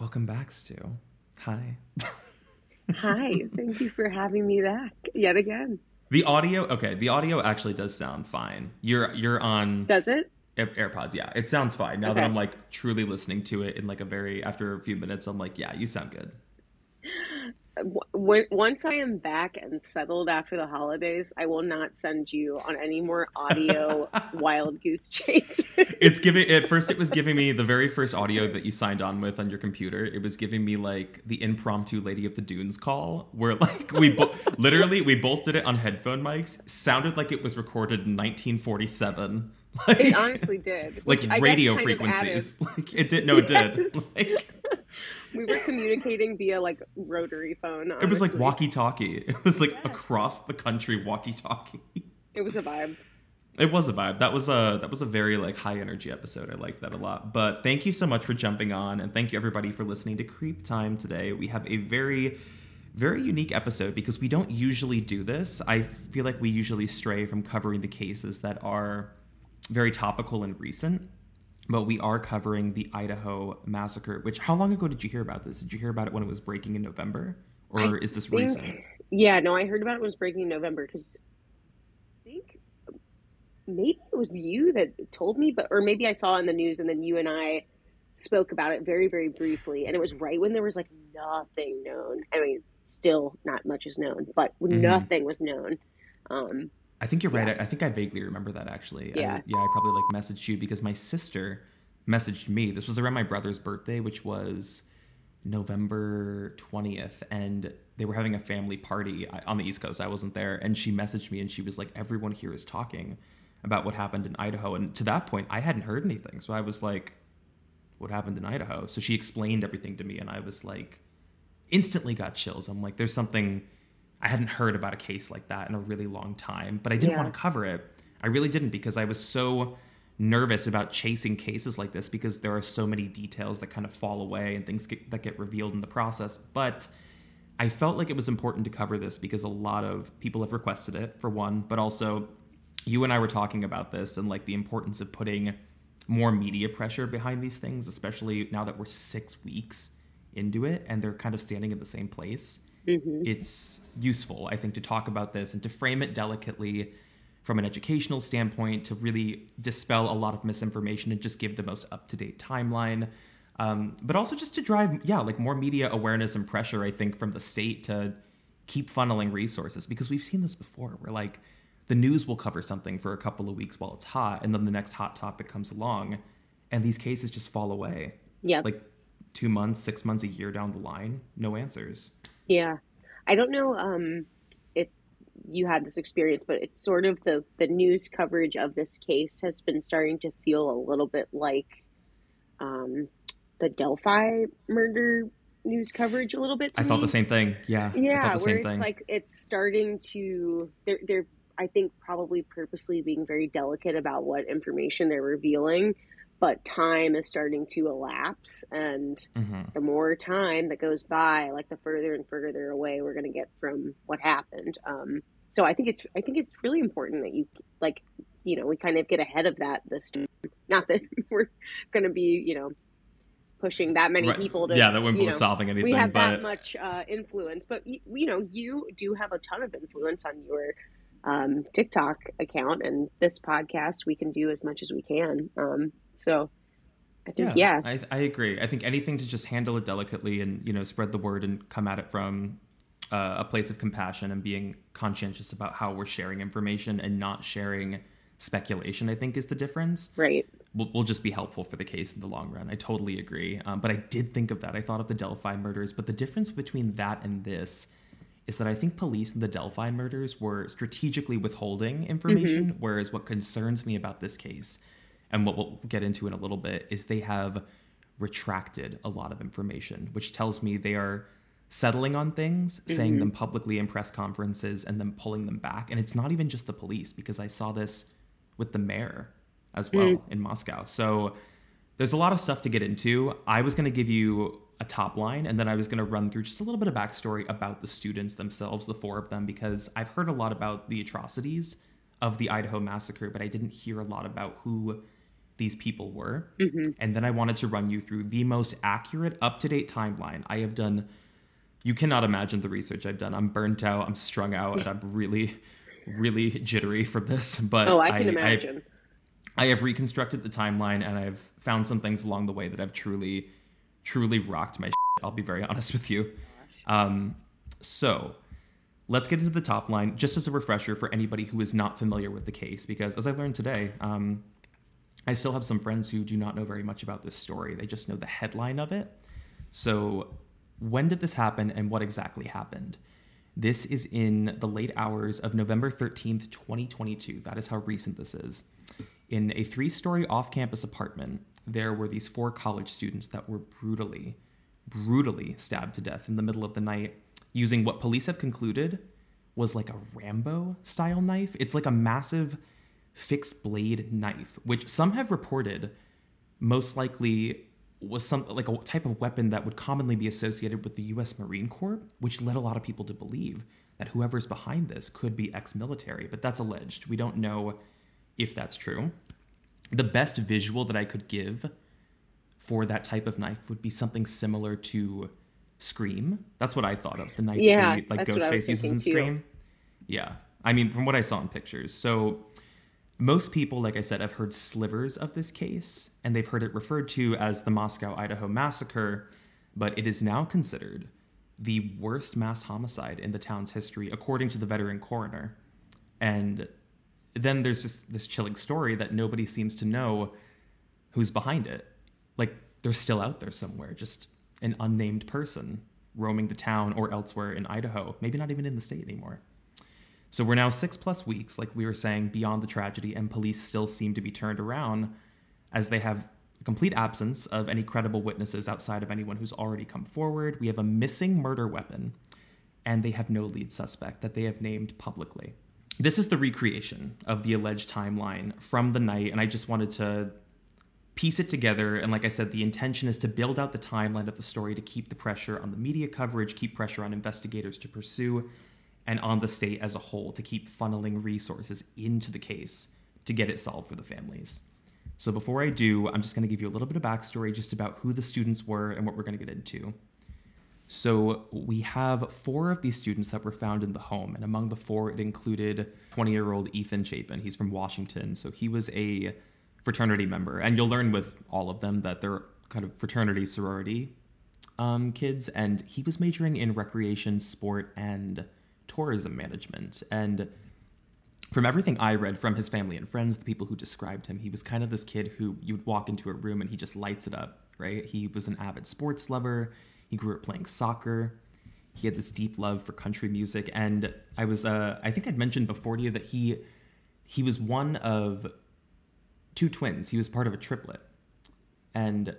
Welcome back, Stu. Hi. Hi. Thank you for having me back yet again. The audio, okay, the audio actually does sound fine. You're you're on Does it? AirPods, yeah. It sounds fine. Now Okay. that I'm like truly listening to it in like a very after a few minutes, I'm like, yeah, you sound good. W- once I am back and settled after the holidays, I will not send you on any more audio wild goose chase. It's giving at first it was giving me the very first audio that you signed on with on your computer. It was giving me like the impromptu Lady of the Dunes call where like we bo- literally we both did it on headphone mics. Sounded like it was recorded in 1947. Like, it honestly did. like which I guess radio frequencies. Like it did no it did. Like we were communicating via like rotary phone. it was like walkie-talkie. It was like Yes. across the country walkie-talkie. It was a vibe. It was a vibe. That was a that was a very like high energy episode. I liked that a lot. But thank you so much for jumping on and thank you everybody for listening to CreepTime today. We have a very very unique episode because we don't usually do this. I feel like we usually stray from covering the cases that are very topical and recent. But we are covering the Idaho massacre, which how long ago did you hear about this? Did you hear about it when it was breaking in November? Or I is this think- recent? Yeah, no, I heard about it was breaking in November because I think maybe it was you that told me, but or maybe I saw in the news and then you and I spoke about it very, very briefly, and it was right when there was like nothing known. I mean, still not much is known, but when Mhm. nothing was known. Um, I think you're right. Yeah. I, I think I vaguely remember that actually. Yeah. I, yeah, I probably like messaged you because my sister messaged me. This was around my brother's birthday, which was November 20th, and they were having a family party uh, on the East Coast. I wasn't there, and she messaged me and she was like, "Everyone here is talking about what happened in Idaho." And to that point, I hadn't heard anything, so I was like, "What happened in Idaho?" So she explained everything to me, and I was like, instantly got chills. I'm like, "There's something." I hadn't heard about a case like that in a really long time, but I didn't Yeah. want to cover it. I really didn't because I was so nervous about chasing cases like this because there are so many details that kind of fall away and things get, that get revealed in the process. But I felt like it was important to cover this because a lot of people have requested it, for one, but also you and I were talking about this and like the importance of putting more media pressure behind these things, especially now that we're six weeks into it and they're kind of standing in the same place mhm. it's useful, I think, to talk about this and to frame it delicately from an educational standpoint to really dispel a lot of misinformation and just give the most up to date timeline. Um, but also just to drive, yeah, like more media awareness and pressure, I think, from the state to keep funneling resources because we've seen this before where like the news will cover something for a couple of weeks while it's hot and then the next hot topic comes along and these cases just fall away. yeah, Like two months, six months, a year down the line, no answers. Yeah. I don't know um, if you had this experience, but it's sort of the, the news coverage of this case has been starting to feel a little bit like um, the Delphi murder news coverage a little bit I felt me. the same thing. Yeah. Yeah, where it's thing. like it's starting to they're they're I think probably purposely being very delicate about what information they're revealing, but time is starting to elapse and Mhm. the more time that goes by, like the further and further away we're going to get from what happened. Um, so I think it's I think it's really important that you like you know we kind of get ahead of that this time. Not that we're going to be you know pushing that many Right. people to yeah, that wouldn't you be know, solving anything. we have but that much uh, influence, but y- you know you do have a ton of influence on your um, TikTok account and this podcast. We can do as much as we can. Um, so I think yeah, I, I agree. I think anything to just handle it delicately and you know spread the word and come at it from uh, a place of compassion and being conscientious about how we're sharing information and not sharing speculation. I think is the difference. right. Will, will just be helpful for the case in the long run. I totally agree. Um, but I did think of that. I thought of the Delphi murders, but the difference between that and this is that I think police in the Delphi murders were strategically withholding information, whereas what concerns me about this case, and what we'll get into in a little bit, is they have retracted a lot of information, which tells me they are settling on things, saying them mm-hmm. publicly in press conferences, and then pulling them back. And it's not even just the police, because I saw this with the mayor as well mm. in Moscow. So there's a lot of stuff to get into. I was going to give you a top line, and then I was going to run through just a little bit of backstory about the students themselves, the four of them, because I've heard a lot about the atrocities of the Idaho massacre, but I didn't hear a lot about who these people were. Mm-hmm. And then I wanted to run you through the most accurate, up to date timeline. I have done, you cannot imagine the research I've done. I'm burnt out, I'm strung out, and I'm really, really jittery from this. But oh, I can I, imagine. I've, I have reconstructed the timeline and I've found some things along the way that have truly, truly rocked my shit, I'll be very honest with you. Um, so let's get into the top line just as a refresher for anybody who is not familiar with the case, because as I learned today, um, I still have some friends who do not know very much about this story. They just know the headline of it. So, when did this happen and what exactly happened? This is in the late hours of November 13th, 2022. That is how recent this is. In a three story off campus apartment, there were these four college students that were brutally, brutally stabbed to death in the middle of the night using what police have concluded was like a Rambo style knife. It's like a massive fixed blade knife, which some have reported most likely was some like a type of weapon that would commonly be associated with the US Marine Corps, which led a lot of people to believe that whoever's behind this could be ex-military, but that's alleged. We don't know if that's true. The best visual that I could give for that type of knife would be something similar to Scream. That's what I thought of. The knife yeah, that like Ghostface uses in Scream. Yeah. I mean, from what I saw in pictures. So most people, like I said, have heard slivers of this case, and they've heard it referred to as the Moscow, Idaho massacre, but it is now considered the worst mass homicide in the town's history, according to the veteran coroner. And then there's this, this chilling story that nobody seems to know who's behind it. Like, they're still out there somewhere, just an unnamed person roaming the town or elsewhere in Idaho, maybe not even in the state anymore. So we're now six plus weeks, like we were saying, beyond the tragedy, and police still seem to be turned around as they have a complete absence of any credible witnesses outside of anyone who's already come forward. We have a missing murder weapon, and they have no lead suspect that they have named publicly. This is the recreation of the alleged timeline from the night, and I just wanted to piece it together. And like I said, the intention is to build out the timeline of the story to keep the pressure on the media coverage, keep pressure on investigators to pursue, and on the state as a whole to keep funneling resources into the case to get it solved for the families. So before I do, I'm just going to give you a little bit of backstory just about who the students were and what we're going to get into. So we have four of these students that were found in the home, and among the four, it included 20 year old Ethan Chapin. He's from Washington, so he was a fraternity member, and you'll learn with all of them that they're kind of fraternity sorority um, kids, and he was majoring in recreation, sport, and tourism management. And from everything I read from his family and friends, the people who described him, he was kind of this kid who you would walk into a room and he just lights it up, right? He was an avid sports lover. He grew up playing soccer. He had this deep love for country music, and I was, uh, I think I'd mentioned before to you that he, he was one of two twins. He was part of a triplet, and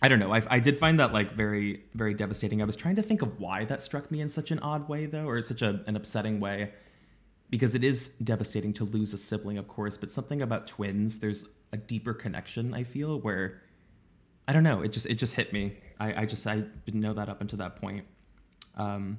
I don't know. I, I did find that like very, very devastating. I was trying to think of why that struck me in such an odd way, though, or such a, an upsetting way, because it is devastating to lose a sibling, of course. But something about twins, there's a deeper connection. I feel where I don't know. It just it just hit me. I, I just I didn't know that up until that point. Um,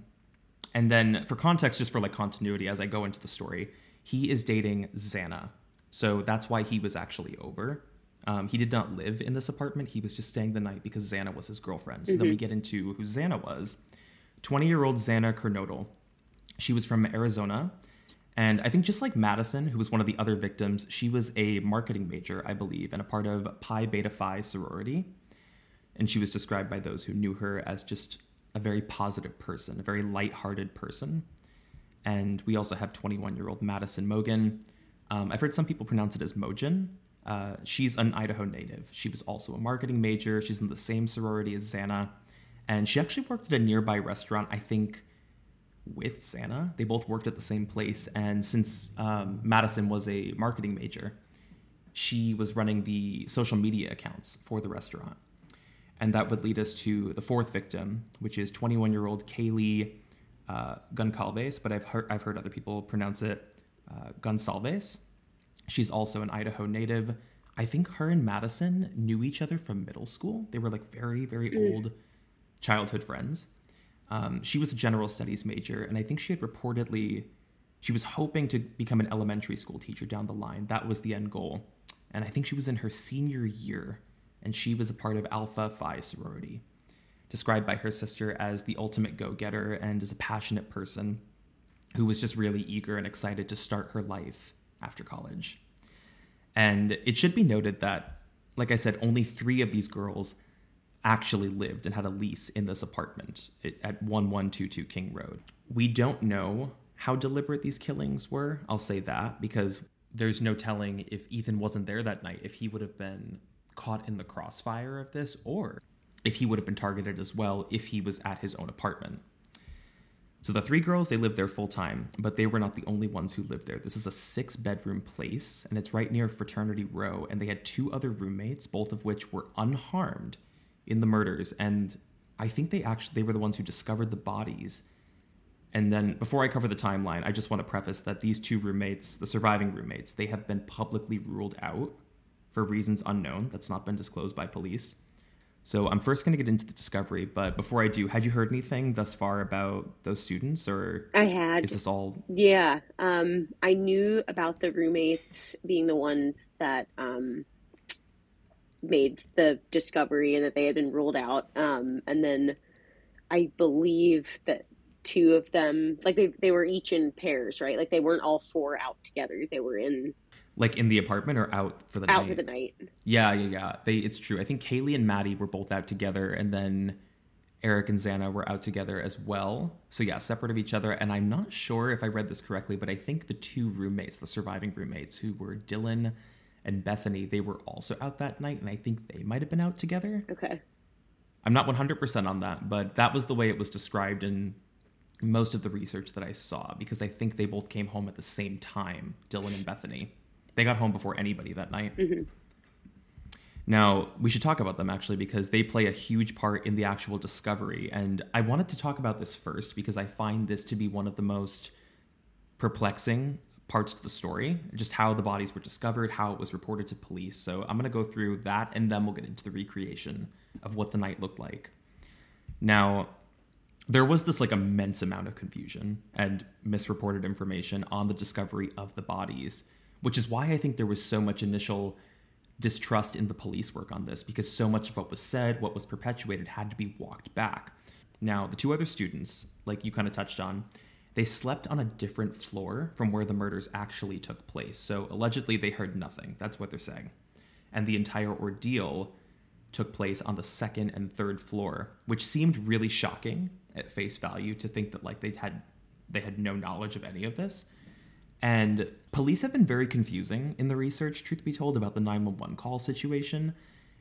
and then for context, just for like continuity, as I go into the story, he is dating Xana. So that's why he was actually over. Um, he did not live in this apartment. He was just staying the night because Xana was his girlfriend. So mm-hmm. then we mm-hmm. get into who Xana was. 20 year old Xana Kernodle. She was from Arizona. And I think just like Madison, who was one of the other victims, she was a marketing major, I believe, and a part of Pi Beta Phi sorority. And she was described by those who knew her as just a very positive person, a very light-hearted person. And we also have 21 year old Madison Mogen. Um, I've heard some people pronounce it as Mojin, uh, she's an Idaho native. She was also a marketing major. She's in the same sorority as Xana. And she actually worked at a nearby restaurant, I think, with Xana. They both worked at the same place. And since um, Madison was a marketing major, she was running the social media accounts for the restaurant. And that would lead us to the fourth victim, which is 21 year old Kaylee uh, Goncalves, but I've heard, I've heard other people pronounce it uh, Gonsalves. She's also an Idaho native. I think her and Madison knew each other from middle school. They were like very, very mm. old childhood friends. Um, she was a general studies major, and I think she had reportedly, she was hoping to become an elementary school teacher down the line. That was the end goal. and I think she was in her senior year, and she was a part of Alpha Phi sorority, described by her sister as the ultimate go getter and as a passionate person who was just really eager and excited to start her life after college. And it should be noted that, like I said, only three of these girls actually lived and had a lease in this apartment at 1122 King Road. We don't know how deliberate these killings were, I'll say that, because there's no telling if Ethan wasn't there that night, if he would have been caught in the crossfire of this, or if he would have been targeted as well if he was at his own apartment. So the three girls, they lived there full time, but they were not the only ones who lived there. This is a six bedroom place, and it's right near Fraternity Row, and they had two other roommates, both of which were unharmed in the murders. And I think they actually they were the ones who discovered the bodies. And then before I cover the timeline, I just want to preface that these two roommates, the surviving roommates, they have been publicly ruled out for reasons unknown that's not been disclosed by police. So I'm first going to get into the discovery, but before I do, had you heard anything thus far about those students, or I had. Is this all? Yeah, um, I knew about the roommates being the ones that um, made the discovery and that they had been ruled out, um, and then I believe that two of them, like they they were each in pairs, right? Like they weren't all four out together. They were in like in the apartment or out for the out night? Out for the night. Yeah, yeah, yeah. They it's true. I think Kaylee and Maddie were both out together and then Eric and Xana were out together as well. So yeah, separate of each other. And I'm not sure if I read this correctly, but I think the two roommates, the surviving roommates, who were Dylan and Bethany, they were also out that night, and I think they might have been out together. Okay. I'm not 100% on that, but that was the way it was described in most of the research that I saw because I think they both came home at the same time, Dylan and Bethany. They got home before anybody that night. Mm-hmm. Now, we should talk about them actually because they play a huge part in the actual discovery. And I wanted to talk about this first because I find this to be one of the most perplexing parts to the story, just how the bodies were discovered, how it was reported to police. So I'm going to go through that and then we'll get into the recreation of what the night looked like. Now, there was this like immense amount of confusion and misreported information on the discovery of the bodies which is why I think there was so much initial distrust in the police work on this because so much of what was said, what was perpetuated, had to be walked back. Now, the two other students, like you kind of touched on, they slept on a different floor from where the murders actually took place. So allegedly, they heard nothing. That's what they're saying. And the entire ordeal took place on the second and third floor, which seemed really shocking at face value to think that like they had they had no knowledge of any of this. And police have been very confusing in the research, truth be told, about the 911 call situation.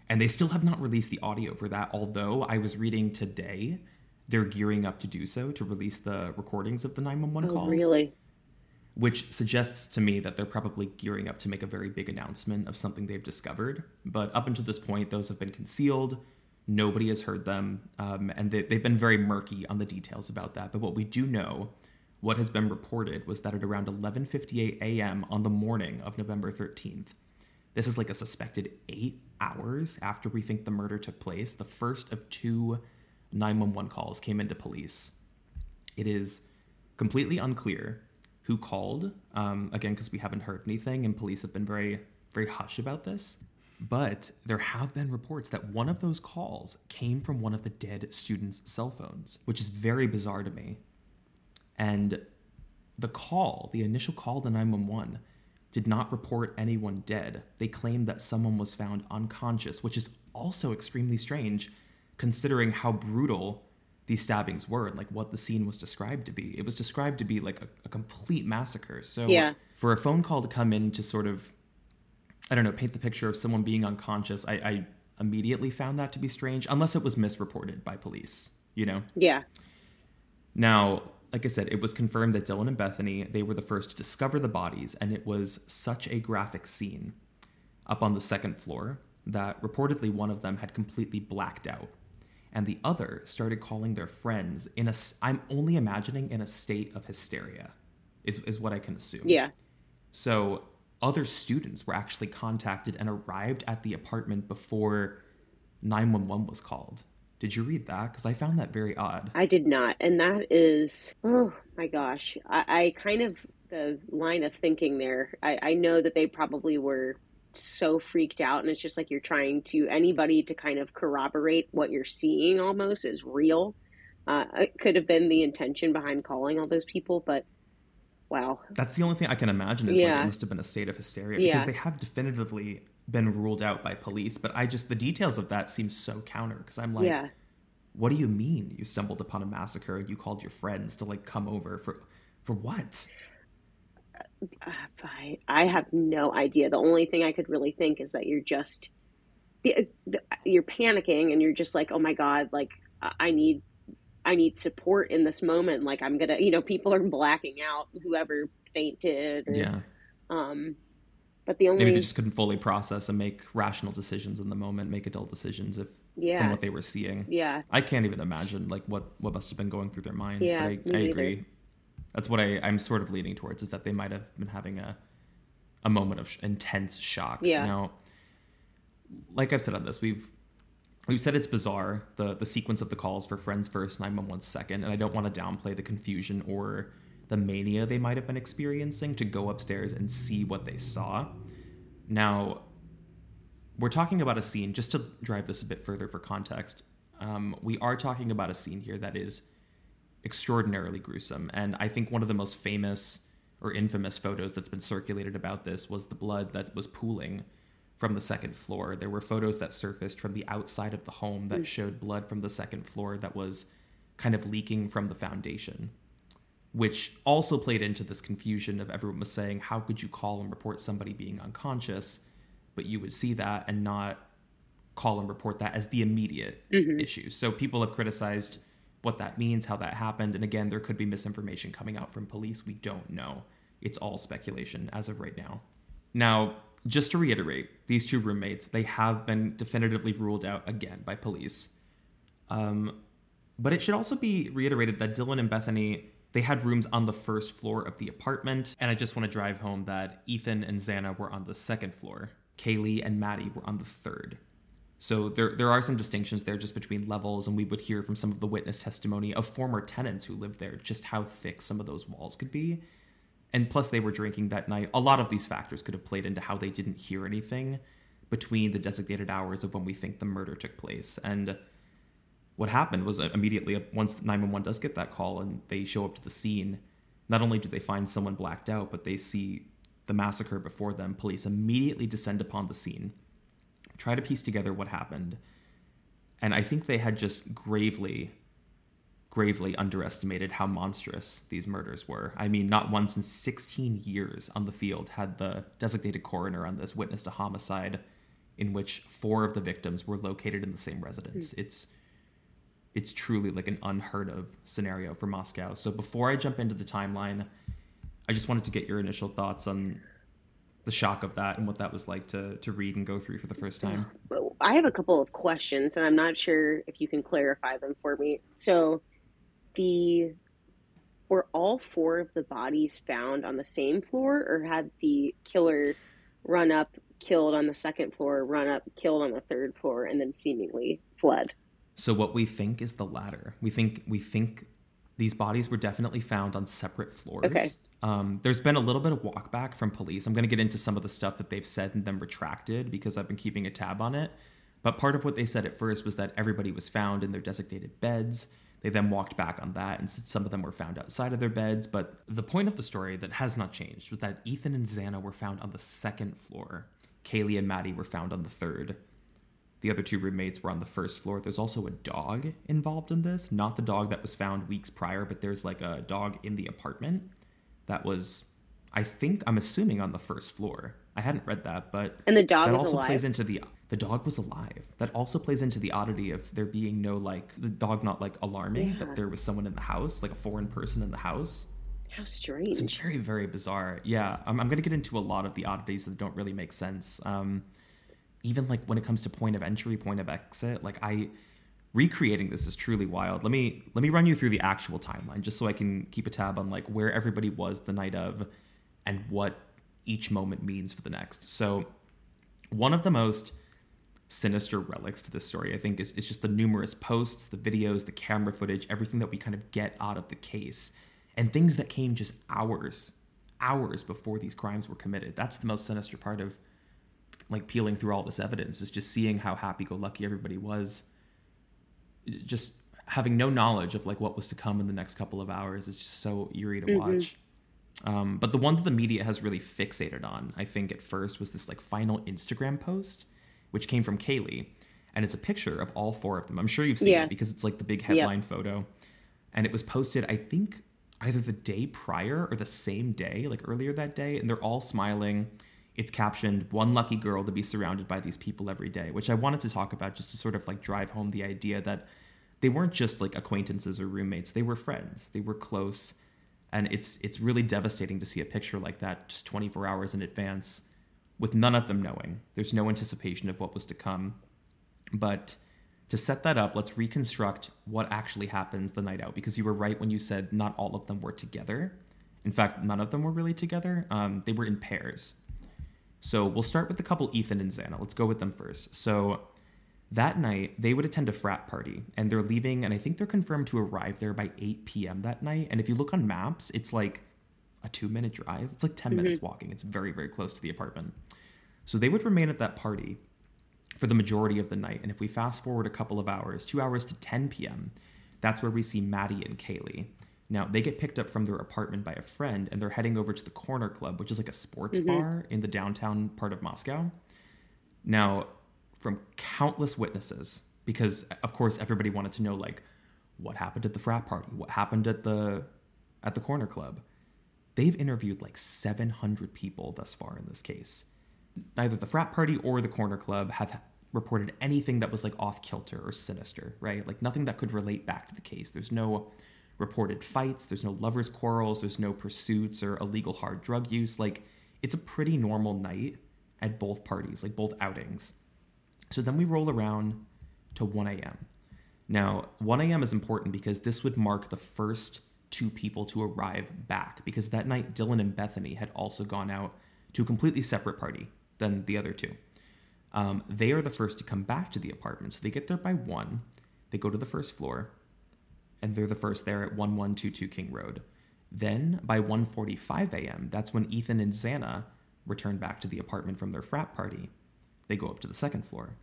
And they still have not released the audio for that, although I was reading today they're gearing up to do so to release the recordings of the 911 oh, calls. Really? Which suggests to me that they're probably gearing up to make a very big announcement of something they've discovered. But up until this point, those have been concealed. Nobody has heard them. Um, and they, they've been very murky on the details about that. But what we do know what has been reported was that at around 11:58 a.m. on the morning of November 13th, this is like a suspected 8 hours after we think the murder took place, the first of two 911 calls came into police. It is completely unclear who called, um, again, because we haven't heard anything, and police have been very, very hush about this. But there have been reports that one of those calls came from one of the dead students' cell phones, which is very bizarre to me and the call, the initial call to 911, did not report anyone dead. They claimed that someone was found unconscious, which is also extremely strange considering how brutal these stabbings were and like what the scene was described to be. It was described to be like a, a complete massacre. So yeah. for a phone call to come in to sort of, I don't know, paint the picture of someone being unconscious, I, I immediately found that to be strange, unless it was misreported by police, you know? Yeah. Now, like I said, it was confirmed that Dylan and Bethany, they were the first to discover the bodies, and it was such a graphic scene up on the second floor that reportedly one of them had completely blacked out. And the other started calling their friends in a, I'm only imagining in a state of hysteria, is, is what I can assume. Yeah. So other students were actually contacted and arrived at the apartment before 911 was called. Did you read that? Because I found that very odd. I did not. And that is, oh my gosh. I, I kind of, the line of thinking there, I, I know that they probably were so freaked out and it's just like you're trying to anybody to kind of corroborate what you're seeing almost is real uh, it could have been the intention behind calling all those people but wow that's the only thing i can imagine is yeah. like it must have been a state of hysteria because they have definitively been ruled out by police but i just the details of that seem so counter because i'm like yeah. what do you mean you stumbled upon a massacre and you called your friends to like come over for for what I, I have no idea. The only thing I could really think is that you're just you're panicking and you're just like, oh my god, like I need I need support in this moment. Like I'm gonna, you know, people are blacking out. Whoever fainted. Or, yeah. Um, but the only maybe they just couldn't fully process and make rational decisions in the moment, make adult decisions if yeah. from what they were seeing. Yeah. I can't even imagine like what what must have been going through their minds. Yeah, but I, I agree that's what I, I'm sort of leaning towards is that they might have been having a a moment of sh- intense shock. Yeah. Now, like I've said on this, we've we've said it's bizarre the the sequence of the calls for friends first, nine one one second, and I don't want to downplay the confusion or the mania they might have been experiencing to go upstairs and see what they saw. Now, we're talking about a scene just to drive this a bit further for context. Um, we are talking about a scene here that is extraordinarily gruesome. And I think one of the most famous or infamous photos that's been circulated about this was the blood that was pooling from the second floor. There were photos that surfaced from the outside of the home that mm. showed blood from the second floor that was kind of leaking from the foundation, which also played into this confusion of everyone was saying, How could you call and report somebody being unconscious? But you would see that and not call and report that as the immediate mm-hmm. issue. So people have criticized what that means, how that happened. And again, there could be misinformation coming out from police. We don't know. It's all speculation as of right now. Now, just to reiterate, these two roommates, they have been definitively ruled out again by police. Um, but it should also be reiterated that Dylan and Bethany, they had rooms on the first floor of the apartment. And I just want to drive home that Ethan and Xana were on the second floor. Kaylee and Maddie were on the third. So there there are some distinctions there just between levels, and we would hear from some of the witness testimony of former tenants who lived there just how thick some of those walls could be. And plus, they were drinking that night. A lot of these factors could have played into how they didn't hear anything between the designated hours of when we think the murder took place. And what happened was immediately once 911 does get that call and they show up to the scene, not only do they find someone blacked out, but they see the massacre before them. Police immediately descend upon the scene try to piece together what happened. And I think they had just gravely, gravely underestimated how monstrous these murders were. I mean, not once in 16 years on the field had the designated coroner on this witnessed a homicide in which four of the victims were located in the same residence. Mm. It's it's truly like an unheard of scenario for Moscow. So before I jump into the timeline, I just wanted to get your initial thoughts on the shock of that and what that was like to to read and go through for the first time. I have a couple of questions, and I'm not sure if you can clarify them for me. So, the were all four of the bodies found on the same floor, or had the killer run up, killed on the second floor, run up, killed on the third floor, and then seemingly fled? So what we think is the latter. We think we think these bodies were definitely found on separate floors. Okay. Um, there's been a little bit of walk back from police. I'm going to get into some of the stuff that they've said and then retracted because I've been keeping a tab on it. But part of what they said at first was that everybody was found in their designated beds. They then walked back on that and said some of them were found outside of their beds. But the point of the story that has not changed was that Ethan and Xana were found on the second floor. Kaylee and Maddie were found on the third. The other two roommates were on the first floor. There's also a dog involved in this. Not the dog that was found weeks prior, but there's like a dog in the apartment that was, I think, I'm assuming on the first floor. I hadn't read that, but and the dog that was also alive. plays into the the dog was alive. That also plays into the oddity of there being no like the dog not like alarming yeah. that there was someone in the house, like a foreign person in the house. How strange! It's very very bizarre. Yeah, I'm, I'm going to get into a lot of the oddities that don't really make sense. Um, even like when it comes to point of entry, point of exit, like I recreating this is truly wild. Let me let me run you through the actual timeline just so I can keep a tab on like where everybody was the night of and what each moment means for the next. So one of the most sinister relics to this story, I think, is, is just the numerous posts, the videos, the camera footage, everything that we kind of get out of the case, and things that came just hours, hours before these crimes were committed. That's the most sinister part of like peeling through all this evidence is just seeing how happy-go-lucky everybody was just having no knowledge of like what was to come in the next couple of hours is just so eerie to mm-hmm. watch um, but the one that the media has really fixated on i think at first was this like final instagram post which came from kaylee and it's a picture of all four of them i'm sure you've seen yes. it because it's like the big headline yep. photo and it was posted i think either the day prior or the same day like earlier that day and they're all smiling it's captioned one lucky girl to be surrounded by these people every day which i wanted to talk about just to sort of like drive home the idea that they weren't just like acquaintances or roommates. They were friends. They were close. And it's it's really devastating to see a picture like that just 24 hours in advance with none of them knowing. There's no anticipation of what was to come. But to set that up let's reconstruct what actually happens the night out because you were right when you said not all of them were together. In fact none of them were really together. Um, they were in pairs so we'll start with the couple Ethan and Xana. Let's go with them first. So that night, they would attend a frat party and they're leaving, and I think they're confirmed to arrive there by 8 p.m. that night. And if you look on maps, it's like a two minute drive. It's like 10 mm-hmm. minutes walking. It's very, very close to the apartment. So they would remain at that party for the majority of the night. And if we fast forward a couple of hours, two hours to 10 p.m., that's where we see Maddie and Kaylee. Now, they get picked up from their apartment by a friend and they're heading over to the Corner Club, which is like a sports mm-hmm. bar in the downtown part of Moscow. Now, from countless witnesses, because of course everybody wanted to know like what happened at the frat party, what happened at the at the Corner Club. They've interviewed like 700 people thus far in this case. Neither the frat party or the Corner Club have reported anything that was like off kilter or sinister, right? Like nothing that could relate back to the case. There's no reported fights, there's no lovers' quarrels, there's no pursuits or illegal hard drug use. Like, it's a pretty normal night at both parties, like both outings. So then we roll around to 1 a.m. Now, 1 a.m. is important because this would mark the first two people to arrive back, because that night Dylan and Bethany had also gone out to a completely separate party than the other two. Um, they are the first to come back to the apartment. So they get there by 1, they go to the first floor, and they're the first there at 1122 King Road. Then by 1:45 a.m., that's when Ethan and Xana return back to the apartment from their frat party. They go up to the second floor.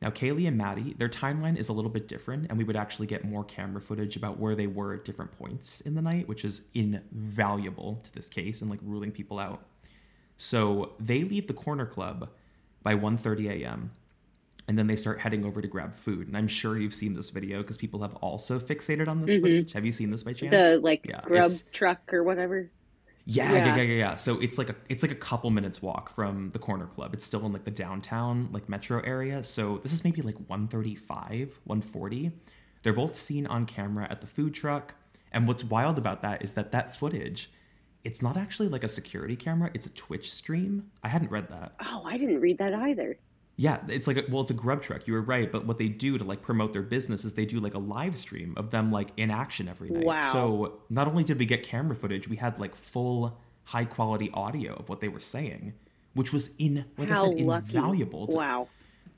Now, Kaylee and Maddie, their timeline is a little bit different, and we would actually get more camera footage about where they were at different points in the night, which is invaluable to this case and like ruling people out. So they leave the corner club by 1:30 a.m and then they start heading over to grab food. And I'm sure you've seen this video because people have also fixated on this mm-hmm. footage. Have you seen this by chance? The like yeah, grub truck or whatever. Yeah, yeah, yeah, yeah, yeah. So it's like a it's like a couple minutes walk from the corner club. It's still in like the downtown like metro area. So this is maybe like 135, 140. They're both seen on camera at the food truck. And what's wild about that is that that footage it's not actually like a security camera, it's a Twitch stream. I hadn't read that. Oh, I didn't read that either. Yeah, it's like a, well, it's a grub truck. You were right, but what they do to like promote their business is they do like a live stream of them like in action every night. Wow. So not only did we get camera footage, we had like full high quality audio of what they were saying, which was in like How I said lucky. invaluable. To, wow.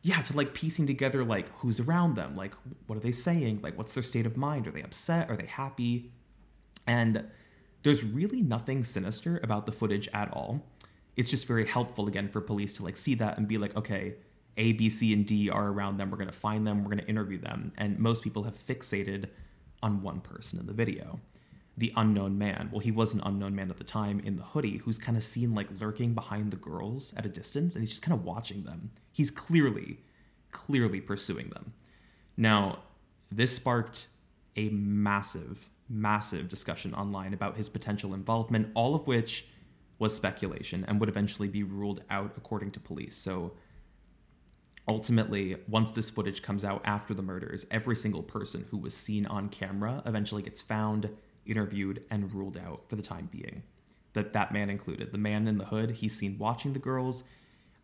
Yeah, to like piecing together like who's around them, like what are they saying, like what's their state of mind? Are they upset? Are they happy? And there's really nothing sinister about the footage at all. It's just very helpful again for police to like see that and be like, okay, a, B, C, and D are around them. We're going to find them. We're going to interview them. And most people have fixated on one person in the video the unknown man. Well, he was an unknown man at the time in the hoodie who's kind of seen like lurking behind the girls at a distance and he's just kind of watching them. He's clearly, clearly pursuing them. Now, this sparked a massive, massive discussion online about his potential involvement, all of which was speculation and would eventually be ruled out according to police. So, ultimately, once this footage comes out after the murders, every single person who was seen on camera eventually gets found, interviewed, and ruled out for the time being. That that man included. The man in the hood, he's seen watching the girls.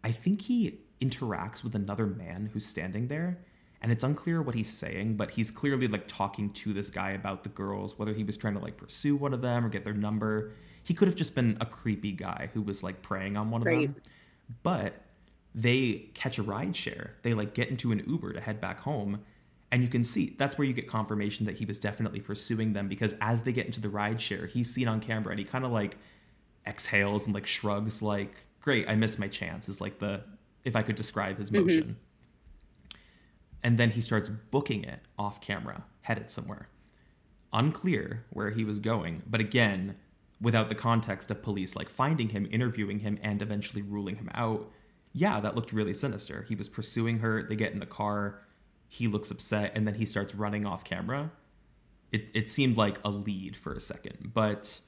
I think he interacts with another man who's standing there, and it's unclear what he's saying, but he's clearly like talking to this guy about the girls, whether he was trying to like pursue one of them or get their number. He could have just been a creepy guy who was like preying on one right. of them. But they catch a ride share. They like get into an Uber to head back home. And you can see that's where you get confirmation that he was definitely pursuing them because as they get into the ride share, he's seen on camera and he kind of like exhales and like shrugs, like, great, I missed my chance, is like the if I could describe his motion. Mm-hmm. And then he starts booking it off camera, headed somewhere. Unclear where he was going, but again, without the context of police like finding him, interviewing him, and eventually ruling him out, yeah, that looked really sinister. He was pursuing her, they get in the car, he looks upset, and then he starts running off camera. It, it seemed like a lead for a second, but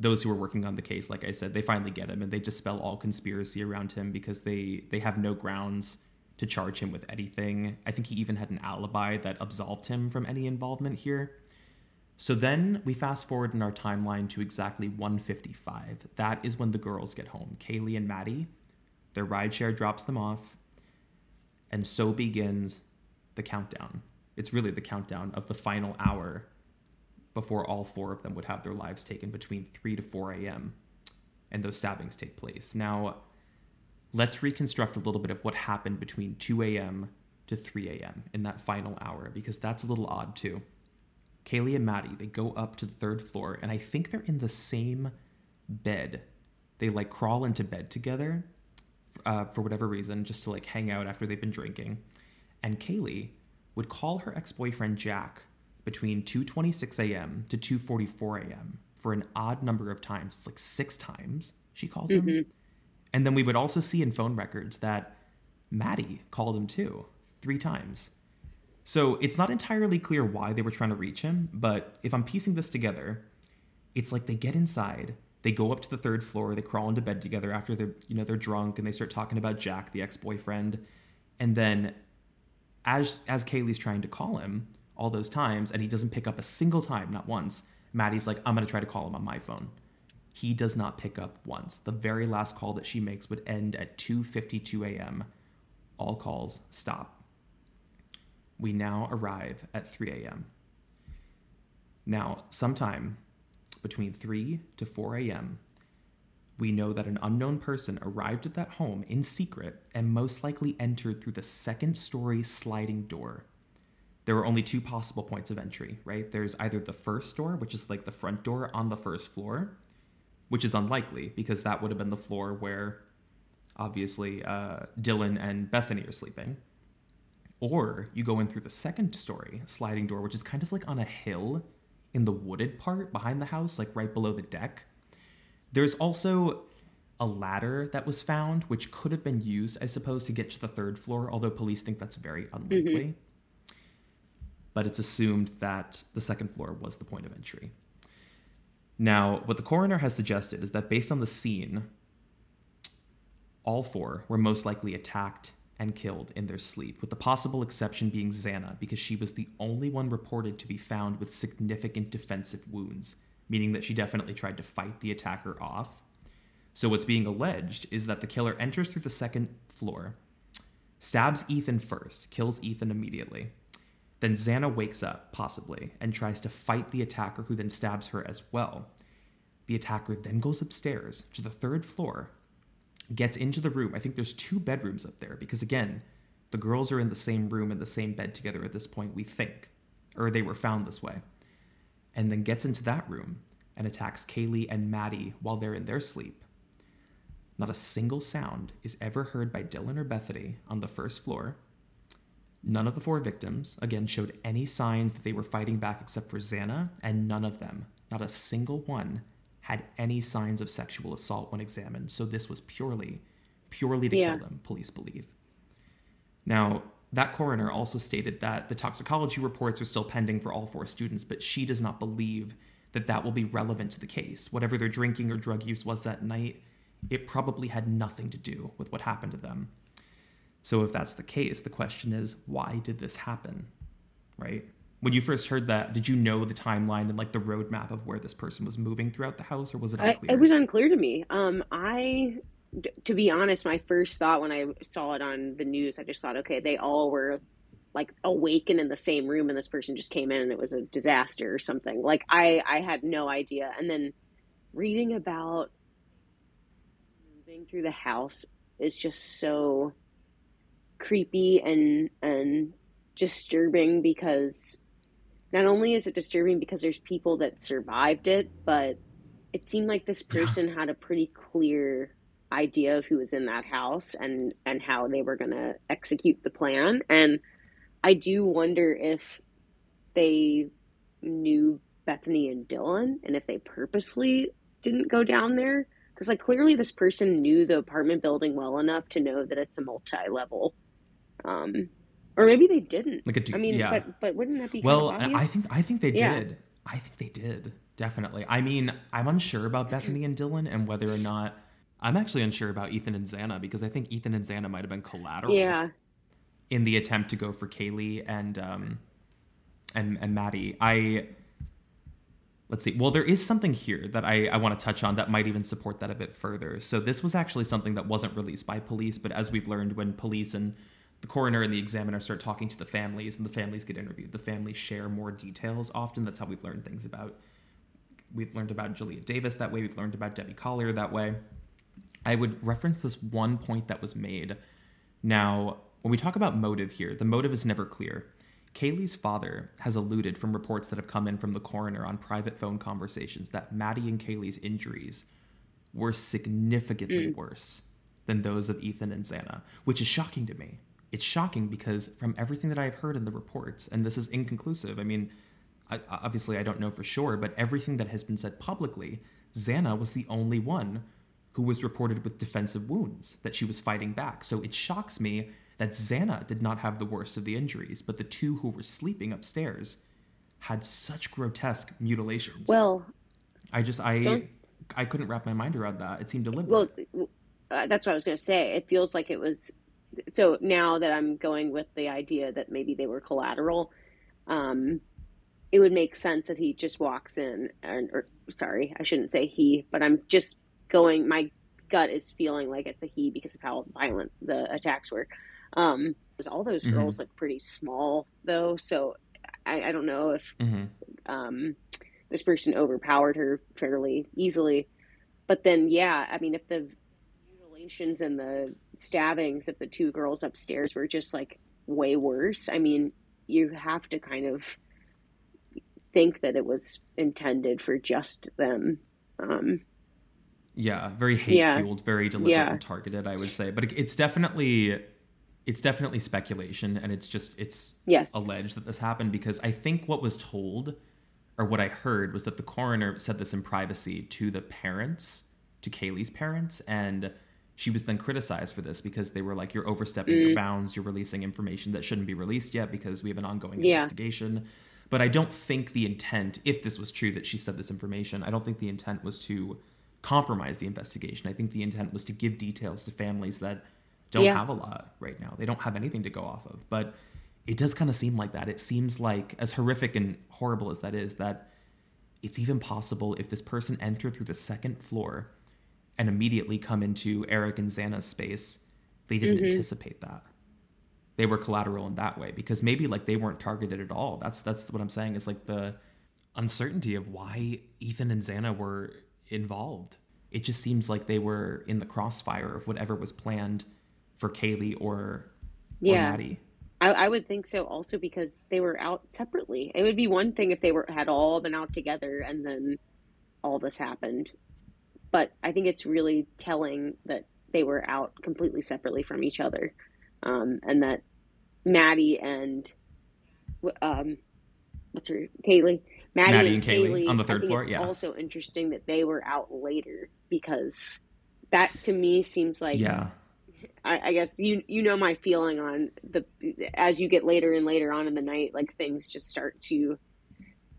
those who were working on the case, like I said, they finally get him and they dispel all conspiracy around him because they they have no grounds to charge him with anything. I think he even had an alibi that absolved him from any involvement here. So then we fast forward in our timeline to exactly 155. That is when the girls get home. Kaylee and Maddie, their rideshare drops them off, and so begins the countdown. It's really the countdown of the final hour before all four of them would have their lives taken between 3 to 4 a.m. and those stabbings take place. Now, let's reconstruct a little bit of what happened between 2 a.m. to 3 a.m. in that final hour, because that's a little odd too. Kaylee and Maddie, they go up to the third floor, and I think they're in the same bed. They like crawl into bed together uh, for whatever reason, just to like hang out after they've been drinking. And Kaylee would call her ex boyfriend Jack between 2:26 a.m. to 2:44 a.m. for an odd number of times. It's like six times she calls mm-hmm. him. And then we would also see in phone records that Maddie called him too, three times. So it's not entirely clear why they were trying to reach him, but if I'm piecing this together, it's like they get inside, they go up to the third floor, they crawl into bed together after they're, you know, they're drunk and they start talking about Jack, the ex-boyfriend. And then as as Kaylee's trying to call him all those times and he doesn't pick up a single time, not once, Maddie's like, I'm gonna try to call him on my phone. He does not pick up once. The very last call that she makes would end at 2:52 a.m. All calls stop we now arrive at 3 a.m. Now, sometime between 3 to 4 a.m., we know that an unknown person arrived at that home in secret and most likely entered through the second story sliding door. There are only two possible points of entry, right? There's either the first door, which is like the front door on the first floor, which is unlikely because that would have been the floor where obviously uh, Dylan and Bethany are sleeping. Or you go in through the second story sliding door, which is kind of like on a hill in the wooded part behind the house, like right below the deck. There's also a ladder that was found, which could have been used, I suppose, to get to the third floor, although police think that's very unlikely. Mm-hmm. But it's assumed that the second floor was the point of entry. Now, what the coroner has suggested is that based on the scene, all four were most likely attacked and killed in their sleep, with the possible exception being Xana, because she was the only one reported to be found with significant defensive wounds, meaning that she definitely tried to fight the attacker off. So, what's being alleged is that the killer enters through the second floor, stabs Ethan first, kills Ethan immediately. Then Xana wakes up, possibly, and tries to fight the attacker, who then stabs her as well. The attacker then goes upstairs to the third floor gets into the room. I think there's two bedrooms up there because, again, the girls are in the same room in the same bed together at this point, we think, or they were found this way. And then gets into that room and attacks Kaylee and Maddie while they're in their sleep. Not a single sound is ever heard by Dylan or Bethany on the first floor. None of the four victims, again, showed any signs that they were fighting back except for Xana, and none of them, not a single one, had any signs of sexual assault when examined. So this was purely, purely to yeah. kill them, police believe. Now, that coroner also stated that the toxicology reports are still pending for all four students, but she does not believe that that will be relevant to the case. Whatever their drinking or drug use was that night, it probably had nothing to do with what happened to them. So, if that's the case, the question is why did this happen? Right? When you first heard that, did you know the timeline and like the roadmap of where this person was moving throughout the house, or was it unclear? I, it was unclear to me. Um, I, to be honest, my first thought when I saw it on the news, I just thought, okay, they all were like awakened in the same room, and this person just came in, and it was a disaster or something. Like I, I had no idea. And then reading about moving through the house is just so creepy and and disturbing because not only is it disturbing because there's people that survived it, but it seemed like this person yeah. had a pretty clear idea of who was in that house and and how they were going to execute the plan and i do wonder if they knew bethany and dylan and if they purposely didn't go down there because like clearly this person knew the apartment building well enough to know that it's a multi-level um or maybe they didn't Like a i mean yeah. but but wouldn't that be Well, kind of I think I think they Yeah. did. I think they did. Definitely. I mean, I'm unsure about Bethany and Dylan and whether or not I'm actually unsure about Ethan and Xana because I think Ethan and Xana might have been collateral yeah in the attempt to go for Kaylee and um and and Maddie. I let's see. Well, there is something here that I, I want to touch on that might even support that a bit further. So this was actually something that wasn't released by police, but as we've learned, when police and the coroner and the examiner start talking to the families and the families get interviewed, the families share more details. Often that's how we've learned things about. We've learned about Julia Davis that way. We've learned about Debbie Collier that way. I would reference this one point that was made. Now, when we talk about motive here, the motive is never clear. Kaylee's father has alluded from reports that have come in from the coroner on private phone conversations that Maddie and Kaylee's injuries were significantly mm. worse than those of Ethan and Xana, which is shocking to me. It's shocking because from everything that I've heard in the reports, and this is inconclusive, I mean, I, obviously I don't know for sure, but everything that has been said publicly, Xana was the only one who was reported with defensive wounds that she was fighting back. So it shocks me that Xana did not have the worst of the injuries, but the two who were sleeping upstairs had such grotesque mutilations. well I just I I couldn't wrap my mind around that. It seemed deliberate. Well, uh, that's what I was going to say. It feels like it was. So now that I'm going with the idea that maybe they were collateral, um, it would make sense that he just walks in, and, or sorry, I shouldn't say he, but I'm just going. My gut is feeling like it's a he because of how violent the attacks were. Um, all those Mhm. girls look pretty small though, so I, I don't know if hmm um, this person overpowered her fairly easily. But then, yeah, I mean, if the mutilations and the stabbings of the two girls upstairs were just like way worse, I mean, you have to kind of think that it was intended for just them. Um, Yeah, very hate Yeah. fueled, very deliberate Yeah. and targeted, I would say. But it- it's definitely it's definitely speculation and it's just it's yes. alleged that this happened because I think what was told or what I heard was that the coroner said this in privacy to the parents, to Kaylee's parents, and she was then criticized for this because they were like, You're overstepping Mm. your bounds, you're releasing information that shouldn't be released yet because we have an ongoing Yeah. investigation. But I don't think the intent, if this was true that she said this information, I don't think the intent was to compromise the investigation. I think the intent was to give details to families that don't Yeah. have a lot right now. They don't have anything to go off of. But it does kind of seem like that. It seems like, as horrific and horrible as that is, that it's even possible if this person entered through the second floor and immediately come into Eric and Xana's space, they didn't Mhm. anticipate that. They were collateral in that way because maybe like they weren't targeted at all. That's that's what I'm saying is like the uncertainty of why Ethan and Xana were involved. It just seems like they were in the crossfire of whatever was planned for Kaylee or, or Yeah. Maddie. I, I would think so also because they were out separately. It would be one thing if they were had all been out together and then all this happened. But I think it's really telling that they were out completely separately from each other. Um, and that Maddie and um, what's her Kaylee? Maddie, Maddie and Kaylee on the I third think floor, It's yeah. also interesting that they were out later because that to me seems like yeah. I, I guess you you know my feeling on the as you get later and later on in the night, like things just start to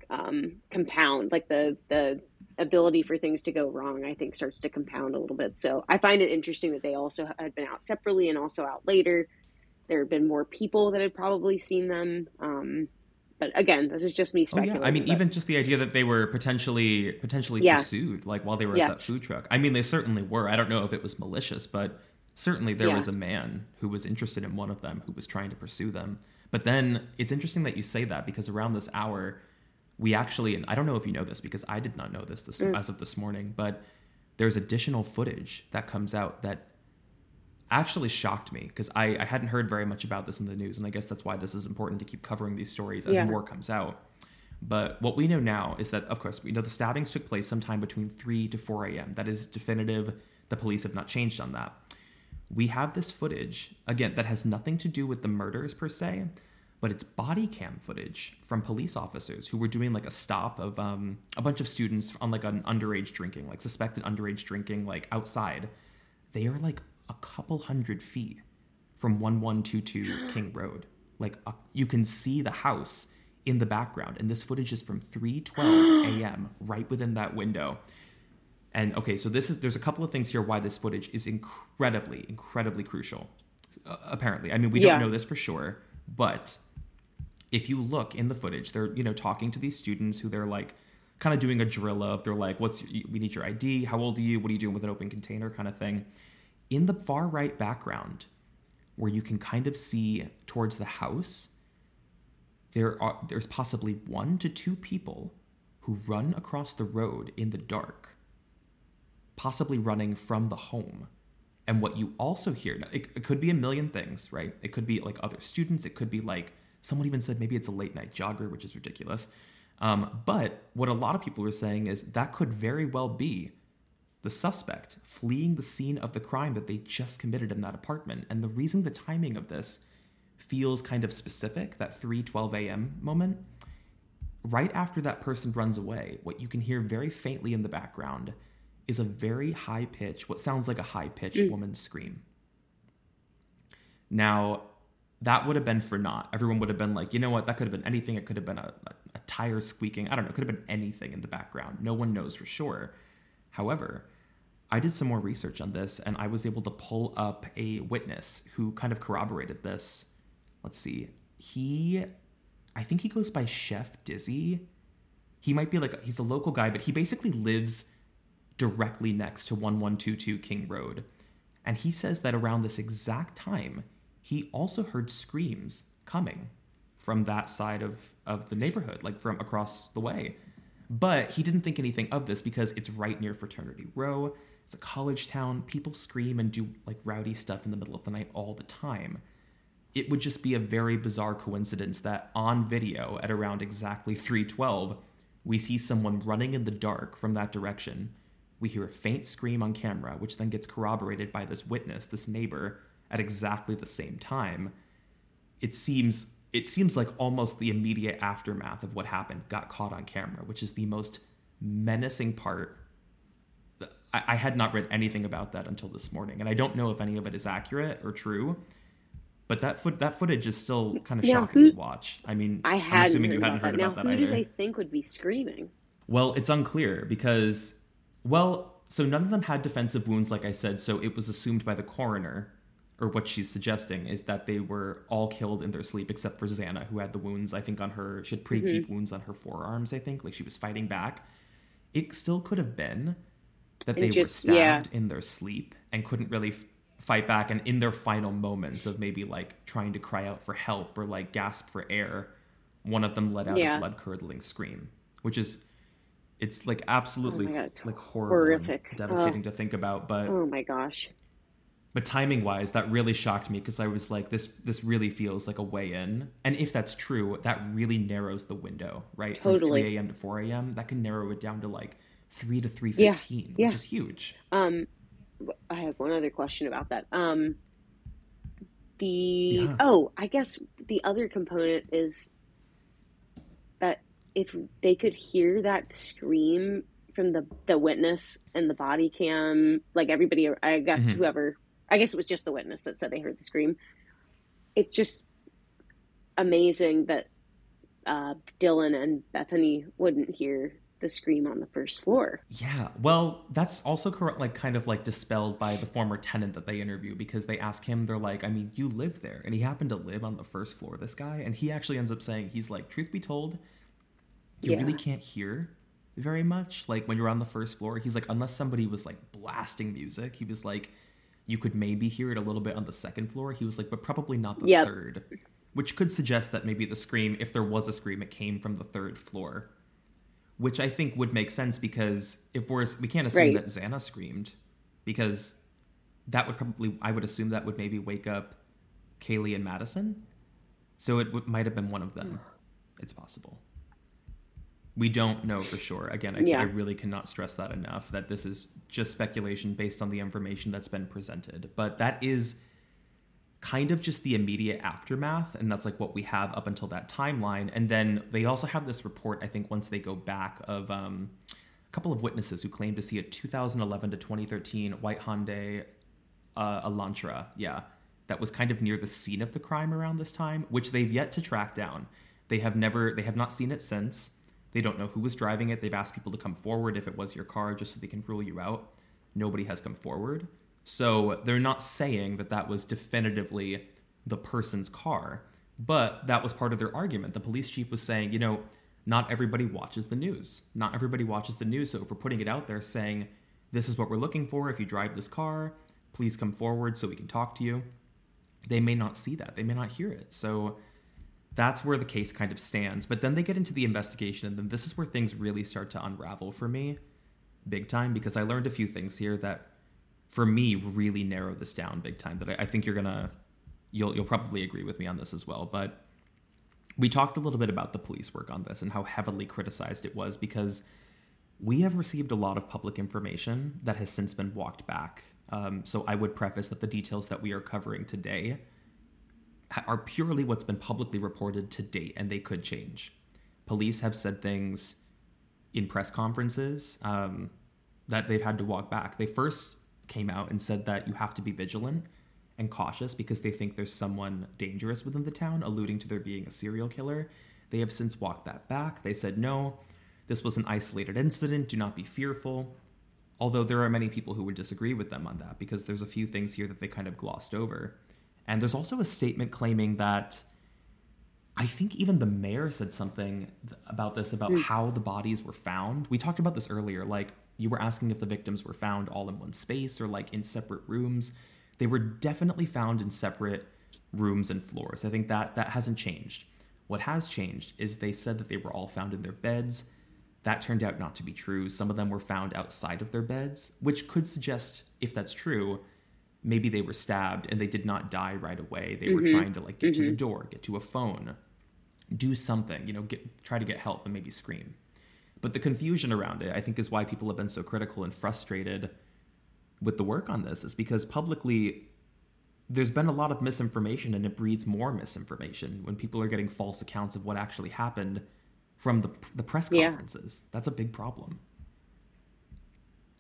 um, compound. Like the the ability for things to go wrong, I think, starts to compound a little bit. So I find it interesting that they also had been out separately and also out later. There have been more people that had probably seen them. Um, but again, this is just me Oh speculating. yeah, I mean, but- even just the idea that they were potentially potentially Yeah. pursued, like while they were at that food truck. I mean, they certainly were. I don't know if it was malicious, but certainly there Yeah. was a man who was interested in one of them who was trying to pursue them. But then it's interesting that you say that because around this hour, we actually, and I don't know if you know this because I did not know this, this Mm. as of this morning, but there's additional footage that comes out that actually shocked me because I, I hadn't heard very much about this in the news, and I guess that's why this is important to keep covering these stories as Yeah. more comes out. But what we know now is that, of course, we know the stabbings took place sometime between 3 to 4 a.m. That is definitive. The police have not changed on that. We have this footage, again, that has nothing to do with the murders per se, but it's body cam footage from police officers who were doing like a stop of um, a bunch of students on like an underage drinking, like suspected underage drinking, like outside. They are like a couple hundred feet from 1122 King Road. Like uh, you can see the house in the background, and this footage is from 3:12 a.m. right within that window. And okay, so this is there's a couple of things here why this footage is incredibly, incredibly crucial. Uh, apparently, I mean we don't know this for sure, but if you look in the footage, they're you know talking to these students who they're like kind of doing a drill of. They're like, "What's we need your ID? How old are you? What are you doing with an open container?" kind of thing. In the far right background, where you can kind of see towards the house, there are there's possibly one to two people who run across the road in the dark, possibly running from the home. And what you also hear, it, it could be a million things, right? It could be like other students. It could be like someone even said maybe it's a late night jogger, which is ridiculous. Um, but what a lot of people are saying is that could very well be the suspect fleeing the scene of the crime that they just committed in that apartment. And the reason the timing of this feels kind of specific, that 3:12 a.m. moment, right after that person runs away, what you can hear very faintly in the background is a very high pitch, what sounds like a high pitched woman's scream. Now, that would have been for naught. Everyone would have been like, you know what? That could have been anything. It could have been a, a, tire squeaking. I don't know. It could have been anything in the background. No one knows for sure. However, I did some more research on this and I was able to pull up a witness who kind of corroborated this. Let's see. He, I think he goes by Chef Dizzy. He might be like, he's a local guy, but he basically lives directly next to 1122 King Road. And he says that around this exact time, he also heard screams coming from that side of, of the neighborhood, like from across the way. But he didn't think anything of this because it's right near Fraternity Row. It's a college town. People scream and do like rowdy stuff in the middle of the night all the time. It would just be a very bizarre coincidence that on video at around exactly 312, we see someone running in the dark from that direction. We hear a faint scream on camera, which then gets corroborated by this witness, this neighbor, at exactly the same time. It seems it seems like almost the immediate aftermath of what happened got caught on camera, which is the most menacing part. I, I had not read anything about that until this morning, and I don't know if any of it is accurate or true. But that foot that footage is still kind of Now, shocking who- to watch. I mean, I I'm hadn't assuming you hadn't about heard that. about now, that who either. do they think would be screaming? Well, it's unclear because, well, so none of them had defensive wounds, like I said, so it was assumed by the coroner, or what she's suggesting, is that they were all killed in their sleep except for Xana, who had the wounds, I think, on her, she had pretty Mm-hmm. deep wounds on her forearms, I think, like she was fighting back. It still could have been that And they just- were yeah. stabbed in their sleep and couldn't really f- fight back, and in their final moments of maybe like trying to cry out for help or like gasp for air, one of them let out Yeah. a blood curdling scream, which is it's like absolutely Oh God, it's like horrible horrific. devastating to think about but Oh my gosh. But timing wise that really shocked me because i was like this this really feels like a way in and if that's true that really narrows the window right from Totally. 3 a.m to 4 a.m that can narrow it down to like 3 to 3.15 Yeah, yeah. which is huge Um, I have one other question about that. Um, the Yeah. oh, I guess the other component is that if they could hear that scream from the the witness and the body cam, like everybody, I guess Mhm. whoever, I guess it was just the witness that said they heard the scream. It's just amazing that uh, Dylan and Bethany wouldn't hear the scream on the first floor. Yeah, well, that's also correct, like kind of like dispelled by the former tenant that they interview because they ask him, they're like, I mean, you live there, and he happened to live on the first floor. This guy, and he actually ends up saying, he's like, truth be told, you Yeah. really can't hear very much. Like when you're on the first floor, he's like, unless somebody was like blasting music, he was like, you could maybe hear it a little bit on the second floor. He was like, but probably not the Yep. third, which could suggest that maybe the scream, if there was a scream, it came from the third floor which I think would make sense because if we're we can't assume Right. that Xana screamed because that would probably I would assume that would maybe wake up Kaylee and Madison, so it w- might have been one of them. Hmm. It's possible. We don't know for sure. Again, I, yeah. I really cannot stress that enough that this is just speculation based on the information that's been presented. But that is kind of just the immediate aftermath and that's like what we have up until that timeline. And then they also have this report i think once they go back of um, a couple of witnesses who claim to see a 2011 to 2013 white hyundai uh, elantra yeah that was kind of near the scene of the crime around this time which they've yet to track down. They have never they have not seen it since they don't know who was driving it they've asked people to come forward if it was your car just so they can rule you out nobody has come forward so they're not saying that that was definitively the person's car, but that was part of their argument. The police chief was saying, you know, not everybody watches the news. Not everybody watches the news. So if we're putting it out there saying, this is what we're looking for, if you drive this car, please come forward so we can talk to you, they may not see that. They may not hear it. So that's where the case kind of stands. But then they get into the investigation, and then this is where things really start to unravel for me big time because I learned a few things here that for me really narrow this down big time that I, I think you're gonna you'll you'll probably agree with me on this as well but we talked a little bit about the police work on this and how heavily criticized it was because we have received a lot of public information that has since been walked back um, so i would preface that the details that we are covering today are purely what's been publicly reported to date and they could change police have said things in press conferences um, that they've had to walk back they first came out and said that you have to be vigilant and cautious because they think there's someone dangerous within the town, alluding to there being a serial killer. They have since walked that back. They said, no, this was an isolated incident. Do not be fearful. Although there are many people who would disagree with them on that because there's a few things here that they kind of glossed over. And there's also a statement claiming that I think even the mayor said something about this about mm. how the bodies were found. We talked about this earlier. Like, you were asking if the victims were found all in one space or like in separate rooms. They were definitely found in separate rooms and floors. I think that that hasn't changed. What has changed is they said that they were all found in their beds. That turned out not to be true. Some of them were found outside of their beds, which could suggest, if that's true, maybe they were stabbed and they did not die right away. They mm-hmm. were trying to like get mm-hmm. to the mm-hmm. door, get to a phone, do something, you know, get try to get help and maybe scream. But the confusion around it, I think, is why people have been so critical and frustrated with the work on this, is because publicly there's been a lot of misinformation and it breeds more misinformation when people are getting false accounts of what actually happened from the, the press conferences. Yeah. That's a big problem.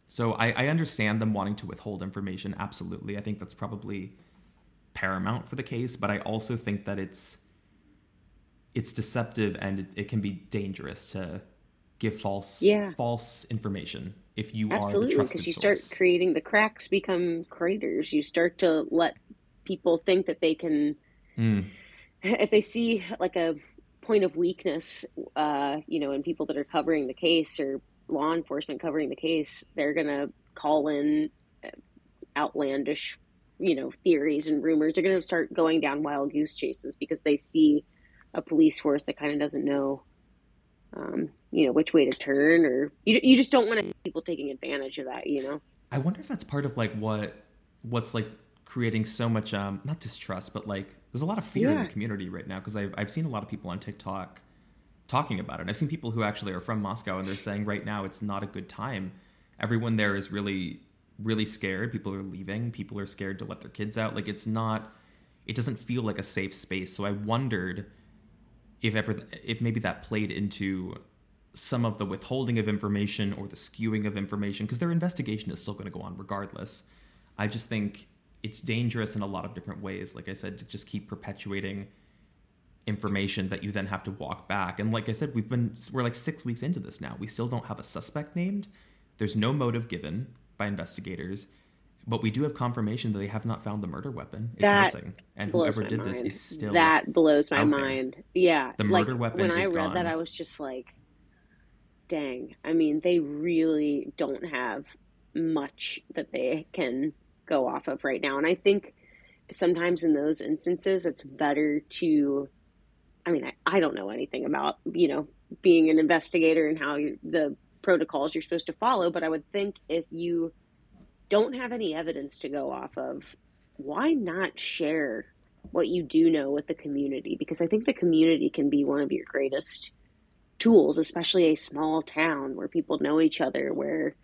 So I, I understand them wanting to withhold information, absolutely. I think that's probably paramount for the case, but I also think that it's it's deceptive and it, it can be dangerous to give false yeah. false information if you Absolutely, are absolutely because you source. start creating the cracks become craters. You start to let people think that they can mm. if they see like a point of weakness, uh, you know, in people that are covering the case or law enforcement covering the case, they're gonna call in uh, outlandish, you know, theories and rumors. They're gonna start going down wild goose chases because they see a police force that kind of doesn't know um, you know which way to turn or you, you just don't want to people taking advantage of that you know i wonder if that's part of like what what's like creating so much um not distrust but like there's a lot of fear yeah. in the community right now because I've, I've seen a lot of people on tiktok talking about it. I've seen people who actually are from moscow and they're saying right now it's not a good time. Everyone there is really really scared. People are leaving. People are scared to let their kids out. Like it's not it doesn't feel like a safe space. So i wondered if ever if maybe that played into some of the withholding of information or the skewing of information because their investigation is still going to go on regardless. I just think it's dangerous in a lot of different ways. Like I said, to just keep perpetuating information that you then have to walk back. And like I said, we've been we're like 6 weeks into this now. We still don't have a suspect named. There's no motive given by investigators, but we do have confirmation that they have not found the murder weapon. It's that missing, and whoever did mind. this is still that blows my mind. There. Yeah, the murder like, weapon. When I read gone. that, I was just like, dang. I mean, they really don't have much that they can go off of right now. And I think sometimes in those instances, it's better to, I mean, I, I don't know anything about, you know, being an investigator and how you, the protocols you're supposed to follow, but I would think if you don't have any evidence to go off of, why not share what you do know with the community? Because I think the community can be one of your greatest tools, especially a small town where people know each other, where,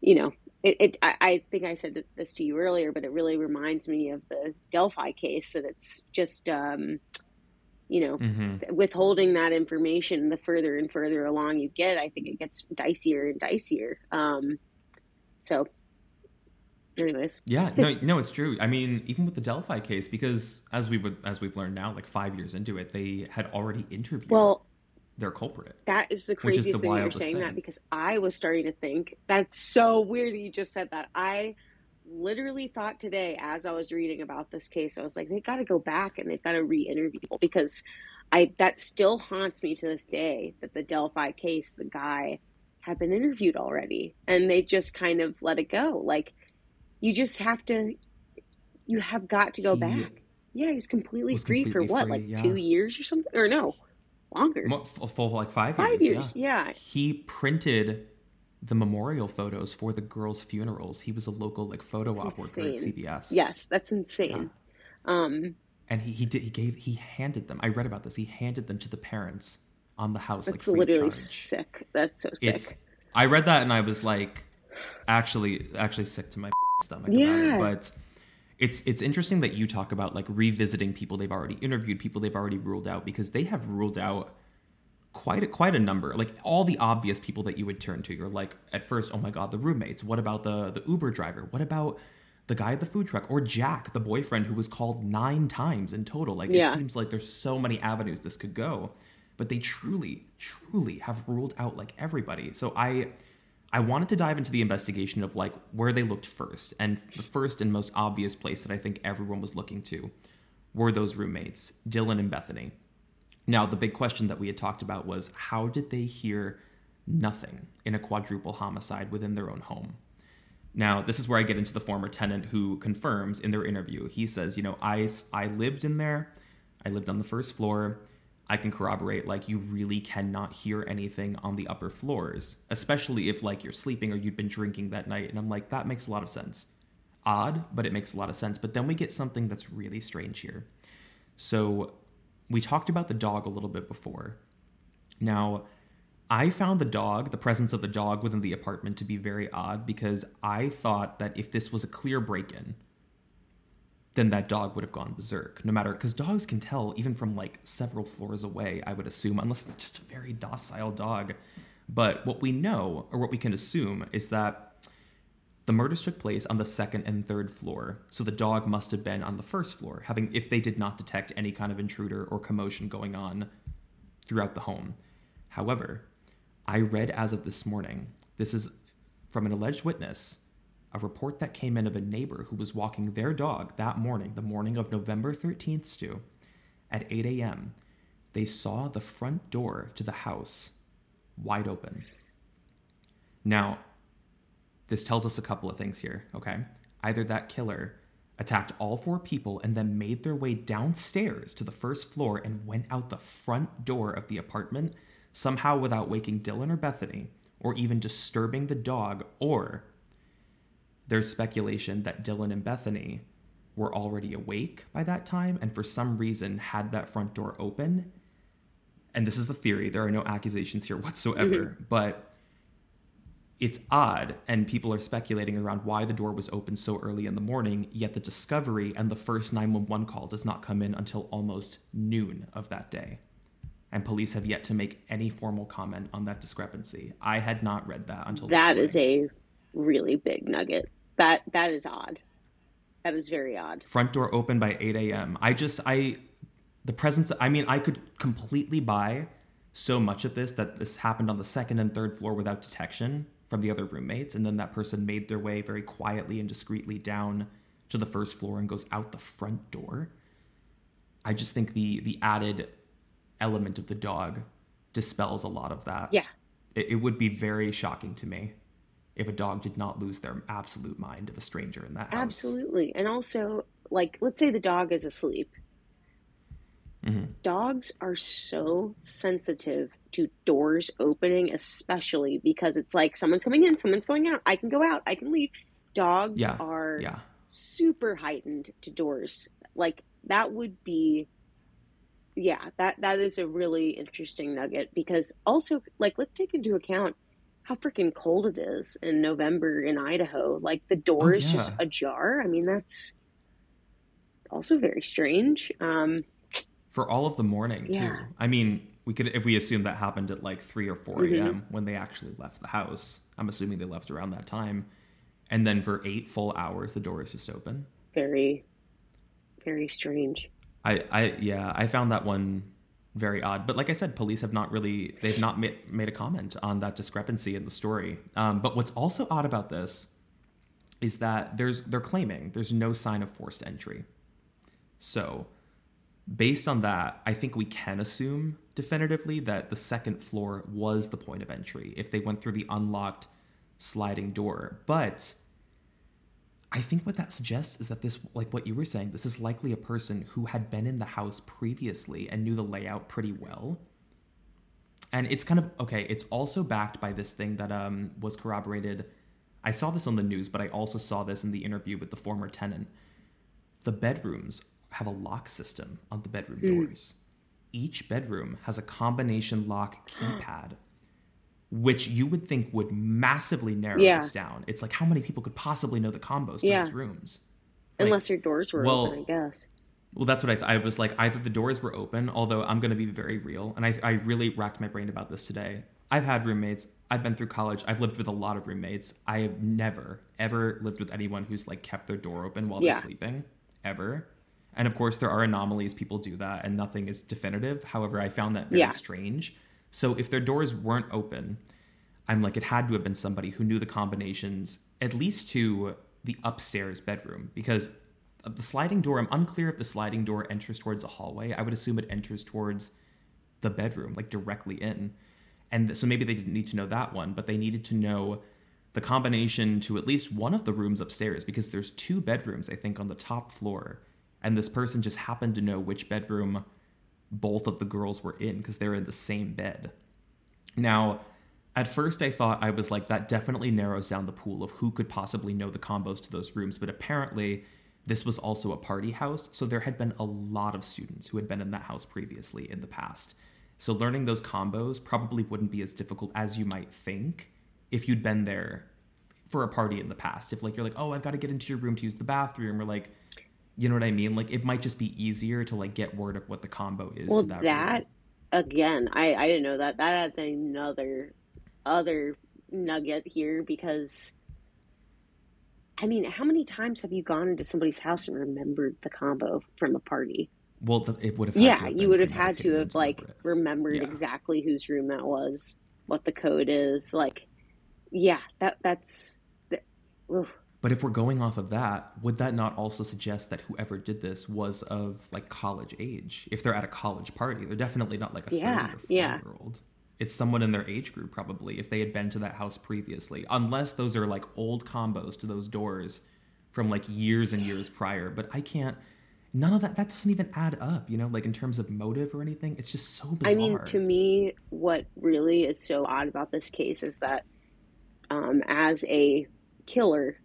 you know, it, it I, I, think I said this to you earlier, but it really reminds me of the Delphi case that it's just, um, you know, mm-hmm. withholding that information, the further and further along you get, I think it gets dicier and dicier. Um, so anyways yeah no no it's true i mean even with the delphi case because as we would as we've learned now like five years into it they had already interviewed well their culprit. That is the craziest is the thing you're saying thing. that because I was starting to think that's so weird that you just said that. I literally thought today as I was reading about this case, I was like, they got to go back and they've got to re-interview people because I that still haunts me to this day that the Delphi case, the guy had been interviewed already and they just kind of let it go. Like you just have to, you have got to go he back. Yeah, he was completely was free completely for what, free, like yeah. two years or something, or no? longer. For like five, five years. years yeah. yeah. He printed the memorial photos for the girls' funerals. He was a local like photo that's op insane. worker at CVS. Yes, that's insane. Yeah. Um, and he, he did he gave he handed them. I read about this. He handed them to the parents on the house. That's like literally sick. That's so sick. It's, I read that and I was like, actually, actually sick to my stomach. Yeah. But it's it's interesting that you talk about like revisiting people they've already interviewed, people they've already ruled out because they have ruled out quite a, quite a number. Like all the obvious people that you would turn to. You're like at first, oh my god, the roommates. What about the the Uber driver? What about the guy at the food truck or Jack, the boyfriend who was called 9 times in total? Like yeah. it seems like there's so many avenues this could go, but they truly truly have ruled out like everybody. So I I wanted to dive into the investigation of like where they looked first. And the first and most obvious place that I think everyone was looking to were those roommates, Dylan and Bethany. Now, the big question that we had talked about was how did they hear nothing in a quadruple homicide within their own home? Now, this is where I get into the former tenant who confirms in their interview. He says, you know, I, I lived in there, I lived on the first floor. I can corroborate like you really cannot hear anything on the upper floors, especially if like you're sleeping or you've been drinking that night. And I'm like, that makes a lot of sense. Odd, but it makes a lot of sense. But then we get something that's really strange here. So we talked about the dog a little bit before. Now, I found the dog, the presence of the dog within the apartment to be very odd because I thought that if this was a clear break in, then that dog would have gone berserk. No matter, because dogs can tell even from like several floors away, I would assume, unless it's just a very docile dog. But what we know, or what we can assume, is that the murders took place on the second and third floor, so the dog must have been on the first floor, having if they did not detect any kind of intruder or commotion going on throughout the home. However, I read as of this morning, this is from an alleged witness a report that came in of a neighbor who was walking their dog that morning, the morning of November 13th, Stu, at 8 a.m. They saw the front door to the house wide open. Now, this tells us a couple of things here, okay? Either that killer attacked all four people and then made their way downstairs to the first floor and went out the front door of the apartment somehow without waking Dylan or Bethany or even disturbing the dog, or there's speculation that Dylan and Bethany were already awake by that time and for some reason had that front door open. And this is a theory, there are no accusations here whatsoever, mm-hmm. but it's odd and people are speculating around why the door was open so early in the morning yet the discovery and the first 911 call does not come in until almost noon of that day and police have yet to make any formal comment on that discrepancy i had not read that until that is a really big nugget that that is odd. That is very odd. Front door open by 8 a.m. I just I the presence I mean I could completely buy so much of this that this happened on the second and third floor without detection from the other roommates and then that person made their way very quietly and discreetly down to the first floor and goes out the front door. I just think the the added element of the dog dispels a lot of that. Yeah. It, it would be very shocking to me if a dog did not lose their absolute mind of a stranger in that house. Absolutely. And also, like, let's say the dog is asleep. Mm-hmm. Dogs are so sensitive to doors opening, especially because it's like someone's coming in, someone's going out. I can go out, I can leave. Dogs yeah. are yeah. super heightened to doors. Like, that would be yeah, that that is a really interesting nugget because also like let's take into account how freaking cold it is in November in Idaho. Like the door Oh is just ajar. I mean, that's also very strange. Um, For all of the morning too. I mean, we could if we assume that happened at like three or four hmm a.m. when they actually left the house. I'm assuming they left around that time. And then for eight full hours the door is just open. Very, very strange. I, I yeah, I found that one very odd. But like I said, police have not really they've not made, made a comment on that discrepancy in the story. Um, but what's also odd about this is that there's they're claiming there's no sign of forced entry. So based on that, I think we can assume definitively that the second floor was the point of entry if they went through the unlocked sliding door. But I think what that suggests is that this, like what you were saying, this is likely a person who had been in the house previously and knew the layout pretty well. And it's kind of okay, it's also backed by this thing that um, was corroborated. I saw this on the news, but I also saw this in the interview with the former tenant. The bedrooms have a lock system on the bedroom Mm. doors. Each bedroom has a combination lock keypad which you would think would massively narrow Yeah, this down. It's like how many people could possibly know the combos to yeah. those rooms? Like, Unless your doors were open, I guess. well, that's what I th- I was like. Either the doors were open, although I'm going to be very real, and I I really racked my brain about this today. I've had roommates. I've been through college. I've lived with a lot of roommates. I have never ever lived with anyone who's like kept their door open while they're sleeping, ever. And of course, there are anomalies. People do that, and nothing is definitive. However, I found that very yeah, strange. So if their doors weren't open, I'm like, it had to have been somebody who knew the combinations, at least to the upstairs bedroom, because the sliding door, I'm unclear if the sliding door enters towards a hallway. I would assume it enters towards the bedroom, like directly in. And so maybe they didn't need to know that one, but they needed to know the combination to at least one of the rooms upstairs, because there's two bedrooms, I think, on the top floor. And this person just happened to know which bedroom both of the girls were in because they're in the same bed. Now, at first, I thought I was like, that definitely narrows down the pool of who could possibly know the combos to those rooms. But apparently, this was also a party house. So there had been a lot of students who had been in that house previously in the past. So learning those combos probably wouldn't be as difficult as you might think if you'd been there for a party in the past. If, like, you're like, oh, I've got to get into your room to use the bathroom, or like, you know what I mean? Like, it might just be easier to like get word of what the combo is to Well, that that again, I I didn't know that. That adds another other nugget here because I mean, how many times have you gone into somebody's house and remembered the combo from a party? Well, th- it would have had to Yeah, have you would have had to have like remembered Yeah. exactly whose room that was, what the code is. Like, yeah, that that's that, oof. But if we're going off of that, would that not also suggest that whoever did this was of like college age? If they're at a college party, they're definitely not like a 30 or 40 yeah, year old. It's someone in their age group, probably, if they had been to that house previously. Unless those are like old combos to those doors from like years and years prior. But I can't, none of that, that doesn't even add up, you know, like in terms of motive or anything. It's just so bizarre I mean, to me, what really is so odd about this case is that um, as a killer,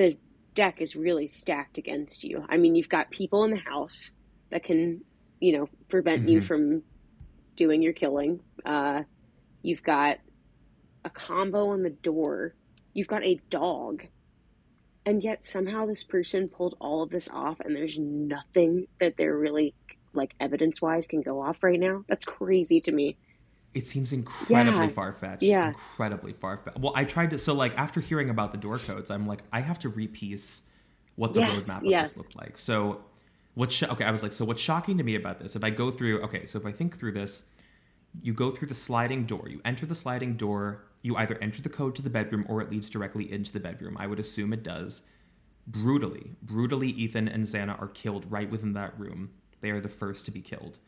the deck is really stacked against you. I mean, you've got people in the house that can, you know, prevent you hmm from doing your killing. Uh, you've got a combo on the door. You've got a dog. And yet somehow this person pulled all of this off and there's nothing that they're really like evidence wise can go off right now. That's crazy to me. It seems incredibly Yeah. far fetched. Yeah. Incredibly far fetched. Well, I tried to. So, like, after hearing about the door codes, I'm like, I have to repiece what the Yes, roadmap of this yes. looked like. So, what's sh- okay? I was like, so what's shocking to me about this? If I go through, okay, so if I think through this, you go through the sliding door. You enter the sliding door. You either enter the code to the bedroom or it leads directly into the bedroom. I would assume it does. Brutally, brutally, Ethan and Xana are killed right within that room. They are the first to be killed.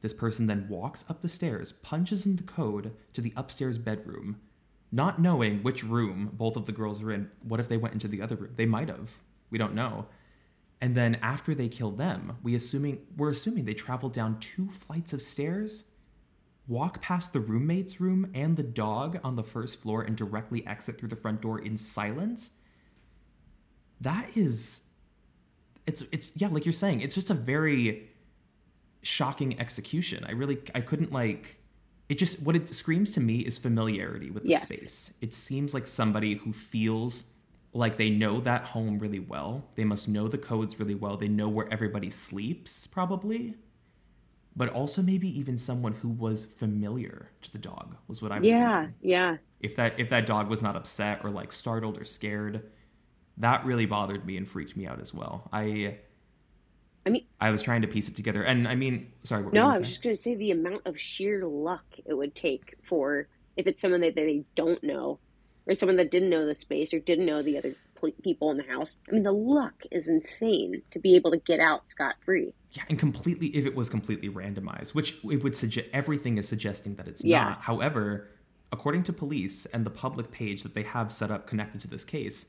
This person then walks up the stairs, punches in the code to the upstairs bedroom, not knowing which room both of the girls are in. What if they went into the other room? They might have. We don't know. And then after they kill them, we assuming we're assuming they traveled down two flights of stairs, walk past the roommate's room and the dog on the first floor and directly exit through the front door in silence. That is it's it's yeah, like you're saying, it's just a very shocking execution. I really I couldn't like it just what it screams to me is familiarity with the Yes. space. It seems like somebody who feels like they know that home really well. They must know the codes really well. They know where everybody sleeps probably. But also maybe even someone who was familiar to the dog was what I was Yeah, thinking. yeah. If that if that dog was not upset or like startled or scared, that really bothered me and freaked me out as well. I I mean, I was trying to piece it together. And I mean, sorry, what were you no, I was say? just going to say the amount of sheer luck it would take for if it's someone that they don't know or someone that didn't know the space or didn't know the other people in the house. I mean, the luck is insane to be able to get out scot free. Yeah, and completely if it was completely randomized, which it would suggest everything is suggesting that it's Yeah. not. However, according to police and the public page that they have set up connected to this case,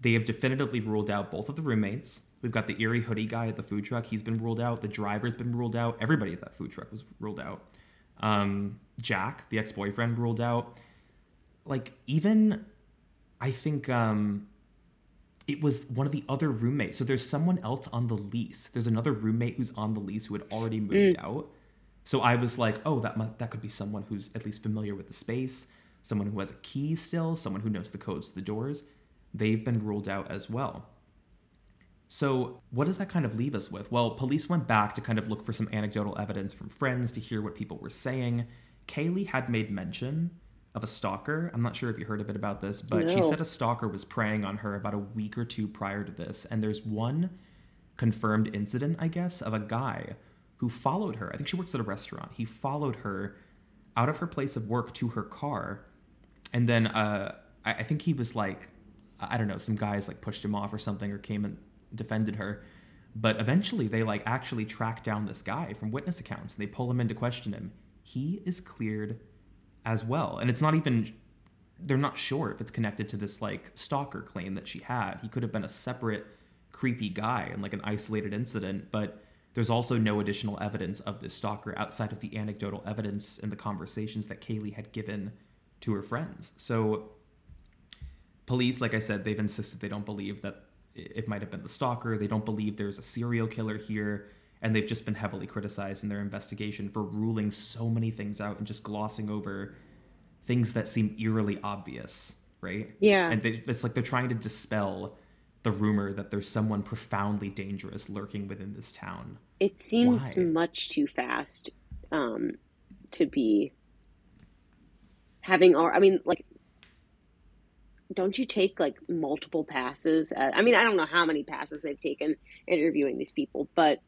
they have definitively ruled out both of the roommates. We've got the eerie hoodie guy at the food truck. He's been ruled out. The driver's been ruled out. Everybody at that food truck was ruled out. Um, Jack, the ex-boyfriend, ruled out. Like even, I think um, it was one of the other roommates. So there's someone else on the lease. There's another roommate who's on the lease who had already moved out. So I was like, oh, that must, that could be someone who's at least familiar with the space, someone who has a key still, someone who knows the codes to the doors. They've been ruled out as well. So, what does that kind of leave us with? Well, police went back to kind of look for some anecdotal evidence from friends to hear what people were saying. Kaylee had made mention of a stalker. I'm not sure if you heard a bit about this, but she said a stalker was preying on her about a week or two prior to this. And there's one confirmed incident, I guess, of a guy who followed her. I think she works at a restaurant. He followed her out of her place of work to her car. And then uh, I, I think he was like, I don't know, some guys like pushed him off or something or came and defended her. But eventually they like actually track down this guy from witness accounts and they pull him in to question him. He is cleared as well. And it's not even they're not sure if it's connected to this like stalker claim that she had. He could have been a separate creepy guy and like an isolated incident, but there's also no additional evidence of this stalker outside of the anecdotal evidence and the conversations that Kaylee had given to her friends. So police, like I said, they've insisted they don't believe that it might have been the stalker. They don't believe there's a serial killer here. And they've just been heavily criticized in their investigation for ruling so many things out and just glossing over things that seem eerily obvious, right? Yeah. And they, it's like they're trying to dispel the rumor that there's someone profoundly dangerous lurking within this town. It seems Why? much too fast um, to be having all. I mean, like, don't you take like multiple passes? At, I mean, I don't know how many passes they've taken interviewing these people, but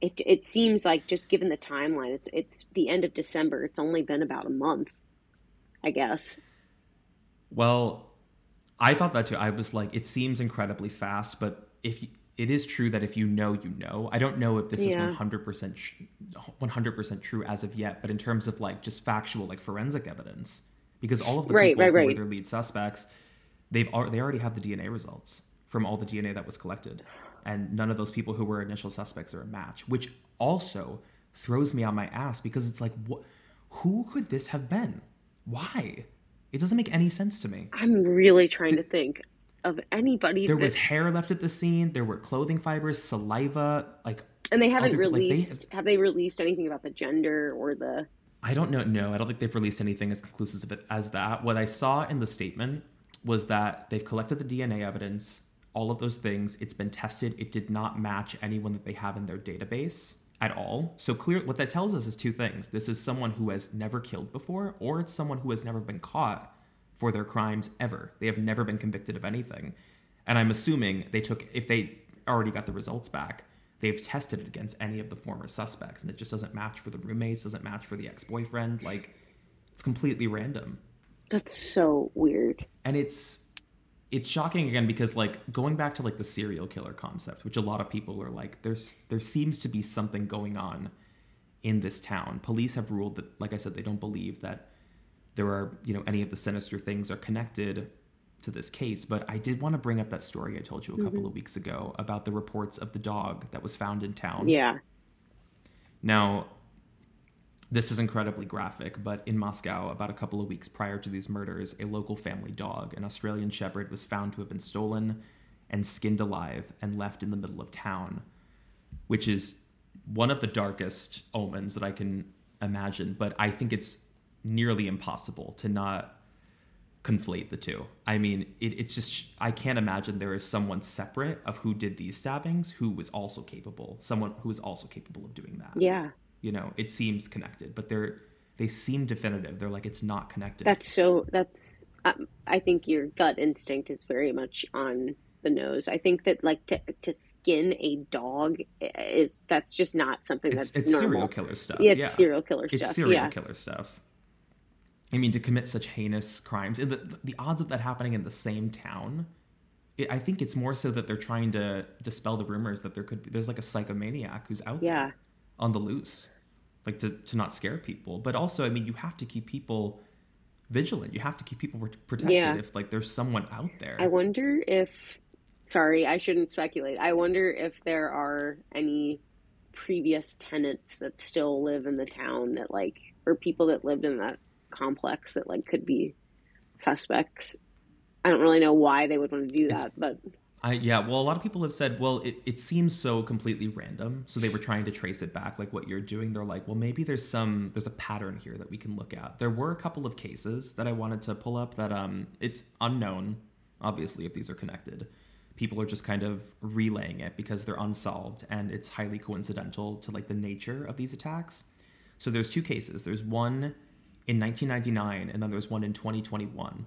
it it seems like just given the timeline, it's it's the end of December. It's only been about a month, I guess. Well, I thought that too. I was like, it seems incredibly fast, but if you, it is true that if you know, you know. I don't know if this Yeah. is 100% 100% true as of yet, but in terms of like just factual like forensic evidence because all of the Right, people right, who were their lead suspects, they've they already have the DNA results from all the DNA that was collected. And none of those people who were initial suspects are a match, which also throws me on my ass because it's like what who could this have been? Why? It doesn't make any sense to me. I'm really trying to think of anybody There that, was hair left at the scene. There were clothing fibers, saliva. Like and they haven't other- like, they released. have they released anything about the gender or the? I don't know. No, I don't think they've released anything as conclusive as that. What I saw in the statement was that they've collected the DNA evidence, all of those things. It's been tested. It did not match anyone that they have in their database at all. So clear. What that tells us is two things. This is someone who has never killed before, or it's someone who has never been caught for their crimes ever. They have never been convicted of anything. And I'm assuming they took if they already got the results back, they've tested it against any of the former suspects and it just doesn't match for the roommates, doesn't match for the ex-boyfriend, like it's completely random. That's so weird. And it's it's shocking again because like going back to like the serial killer concept, which a lot of people are like there's there seems to be something going on in this town. Police have ruled that like I said they don't believe that there are, you know, any of the sinister things are connected to this case, but I did want to bring up that story I told you a mm-hmm. couple of weeks ago about the reports of the dog that was found in town. Yeah. Now, this is incredibly graphic, but in Moscow, about a couple of weeks prior to these murders, a local family dog, an Australian Shepherd, was found to have been stolen and skinned alive and left in the middle of town, which is one of the darkest omens that I can imagine, but I think it's nearly impossible to not conflate the two. I mean, it, it's just I can't imagine there is someone separate of who did these stabbings who was also capable, someone who was also capable of doing that. Yeah. You know, it seems connected, but they're they seem definitive. They're like it's not connected. That's so. That's. Um, I think your gut instinct is very much on the nose. I think that like to to skin a dog is that's just not something it's, that's it's normal. serial killer stuff. Yeah, it's yeah. serial killer It's stuff. serial yeah. killer stuff. I mean, to commit such heinous crimes, and the, the odds of that happening in the same town, it, I think it's more so that they're trying to dispel the rumors that there could be there's like a psychomaniac who's out Yeah. there on the loose, like to to not scare people. But also, I mean, you have to keep people vigilant. You have to keep people protected Yeah. if like there's someone out there. I wonder if. Sorry, I shouldn't speculate. I wonder if there are any previous tenants that still live in the town that like, or people that lived in that complex that like could be suspects. I don't really know why they would want to do It's- that, but I yeah, well, a lot of people have said, well, it, it seems so completely random. So they were trying to trace it back, like what you're doing. They're like, well, maybe there's some there's a pattern here that we can look at. There were a couple of cases that I wanted to pull up that um it's unknown, obviously, if these are connected. People are just kind of relaying it because they're unsolved and it's highly coincidental to like the nature of these attacks. So there's two cases. There's one in 1999 and then there was one in 2021.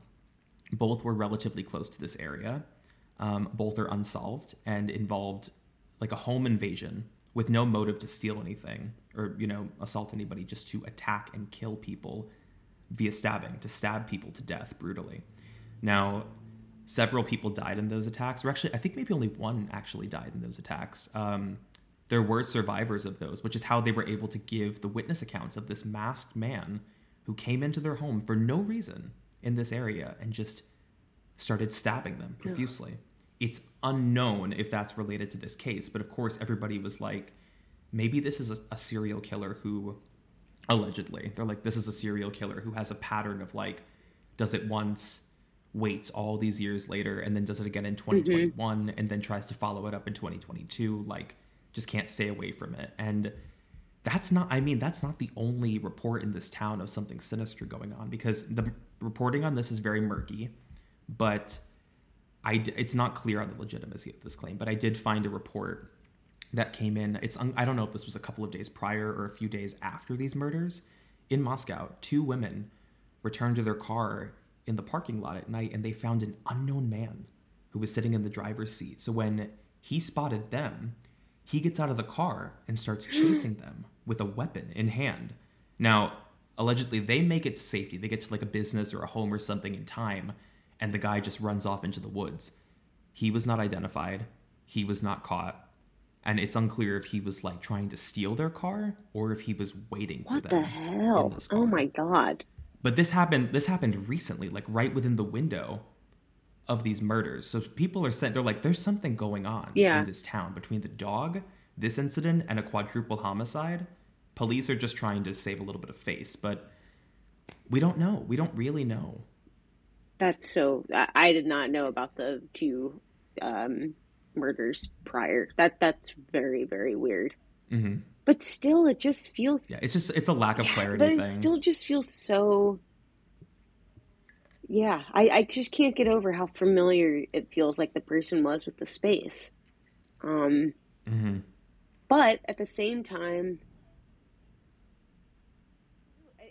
Both were relatively close to this area. Um, both are unsolved and involved like a home invasion with no motive to steal anything or you know assault anybody, just to attack and kill people via stabbing, to stab people to death brutally. Now, several people died in those attacks, or actually, I think maybe only one actually died in those attacks. Um, there were survivors of those, which is how they were able to give the witness accounts of this masked man who came into their home for no reason in this area and just started stabbing them profusely. It's unknown if that's related to this case, but of course, everybody was like, maybe this is a, a serial killer who, allegedly, they're like, this is a serial killer who has a pattern of like, does it once, waits all these years later, and then does it again in mm-hmm. 2021, and then tries to follow it up in 2022. Like, just can't stay away from it. And that's not, I mean, that's not the only report in this town of something sinister going on because the reporting on this is very murky, but I, it's not clear on the legitimacy of this claim, but I did find a report that came in. It's I don't know if this was a couple of days prior or a few days after these murders in Moscow. Two women returned to their car in the parking lot at night and they found an unknown man who was sitting in the driver's seat. So when he spotted them, he gets out of the car and starts chasing them with a weapon in hand. Now, allegedly, they make it to safety. They get to like a business or a home or something in time, and the guy just runs off into the woods. He was not identified, he was not caught, and it's unclear if he was like trying to steal their car or if he was waiting for what them the hell? in this oh car. Oh my god. But this happened. This happened recently, like right within the window of these murders. So people are saying they're like, "There's something going on Yeah. in this town between the dog, this incident, and a quadruple homicide." Police are just trying to save a little bit of face, but we don't know. We don't really know. That's so. I, did not know about the two um, murders prior. That that's very very weird. hmm But still, it just feels. Yeah, it's just it's a lack of Yeah, clarity but thing. it still just feels so. Yeah, I, I just can't get over how familiar it feels like the person was with the space. Um, hmm but at the same time,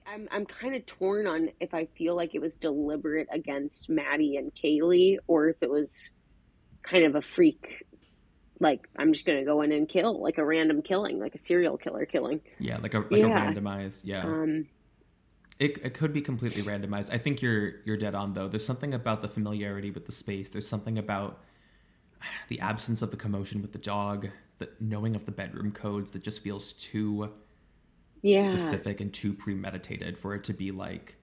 I'm I'm kind of torn on if I feel like it was deliberate against Maddie and Kaylee, or if it was kind of a freak. Like I'm just gonna go in and kill, like a random killing, like a serial killer killing. Yeah, like a like Yeah. a randomized. Yeah, Um, It, it could be completely randomized. I think you're you're dead on though. There's something about the familiarity with the space. There's something about the absence of the commotion with the dog, the knowing of the bedroom codes that just feels too yeah, specific and too premeditated for it to be like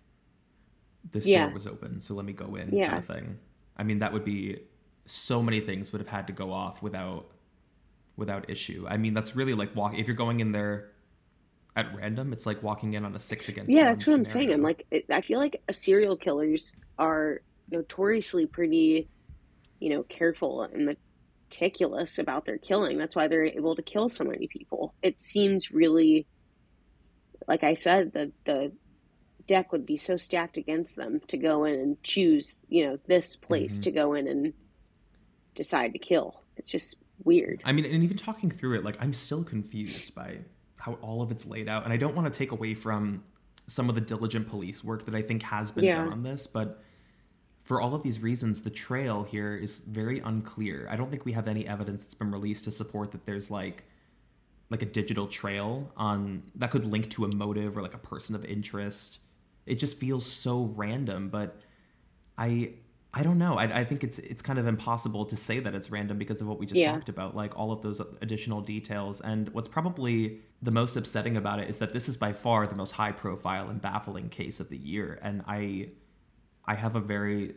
this Yeah. door was open, so let me go in Yeah. kind of thing. I mean, that would be so many things would have had to go off without without issue. I mean, that's really like walk if you're going in there at random, it's like walking in on a six against yeah. That's what I'm saying. I'm like, I feel like serial killers are notoriously pretty, you know, careful in the meticulous about their killing. That's why they're able to kill so many people. It seems really, like I said, the the deck would be so stacked against them to go in and choose, you know, this place mm-hmm. to go in and decide to kill. It's just weird. I mean, and even talking through it, like I'm still confused by how all of it's laid out, and I don't want to take away from some of the diligent police work that I think has been yeah. done on this, but for all of these reasons, the trail here is very unclear. I don't think we have any evidence that's been released to support that there's like like a digital trail on that could link to a motive or like a person of interest. It just feels so random, but I I don't know. I, I think it's it's kind of impossible to say that it's random because of what we just yeah. talked about, like all of those additional details. And what's probably the most upsetting about it is that this is by far the most high profile and baffling case of the year. And I I have a very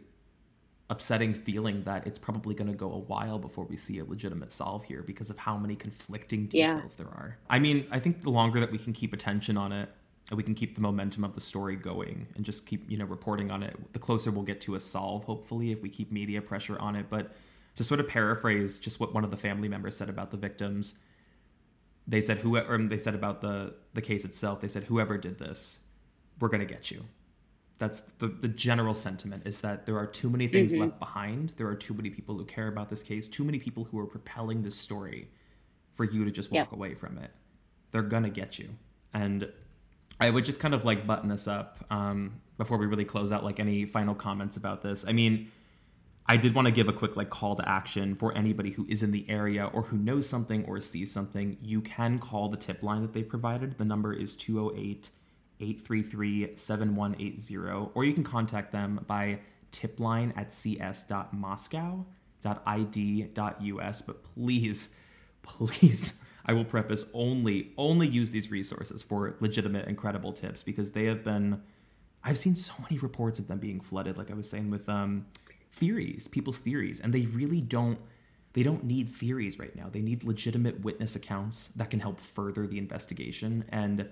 upsetting feeling that it's probably going to go a while before we see a legitimate solve here because of how many conflicting details yeah. there are. I mean, I think the longer that we can keep attention on it, and we can keep the momentum of the story going and just keep, you know, reporting on it, the closer we'll get to a solve, hopefully, if we keep media pressure on it. But to sort of paraphrase just what one of the family members said about the victims, they said whoever they said about the the case itself, they said whoever did this, we're going to get you that's the, the general sentiment is that there are too many things mm-hmm. left behind. There are too many people who care about this case too many people who are propelling this story for you to just walk yeah. away from it. They're gonna get you. And i would just kind of like button us up um, before we really close out like any final comments about this. I mean i did want to give a quick like call to action for anybody who is in the area or who knows something or sees something. You can call the tip line that they provided. The number is 208- 833 7180, or you can contact them by tipline at cs.moscow.id.us. But please, please, I will preface only only use these resources for legitimate and credible tips because they have been I've seen so many reports of them being flooded, like I was saying with um, theories, people's theories, and they really don't they don't need theories right now. They need legitimate witness accounts that can help further the investigation and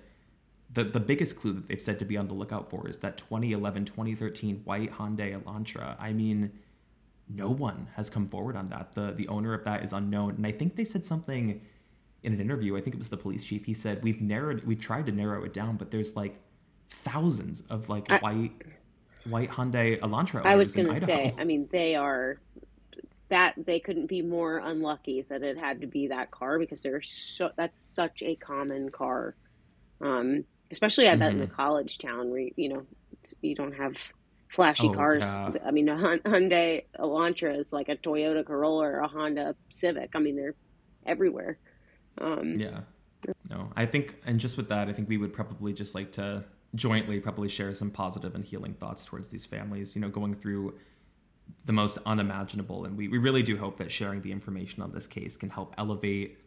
the, the biggest clue that they've said to be on the lookout for is that 2011 2013 white Hyundai Elantra. I mean, no one has come forward on that. The the owner of that is unknown, and I think they said something in an interview. I think it was the police chief. He said we've narrowed, we've tried to narrow it down, but there's like thousands of like I, white white Hyundai Elantra. I was going to say, I mean, they are that they couldn't be more unlucky that it had to be that car because they're so that's such a common car. Um, especially I bet mm-hmm. in a college town where you know you don't have flashy oh, cars. Yeah. I mean, a Hyundai Elantra is like a Toyota Corolla or a Honda Civic. I mean, they're everywhere. Um, yeah. No, I think, and just with that, I think we would probably just like to jointly probably share some positive and healing thoughts towards these families. You know, going through the most unimaginable, and we we really do hope that sharing the information on this case can help elevate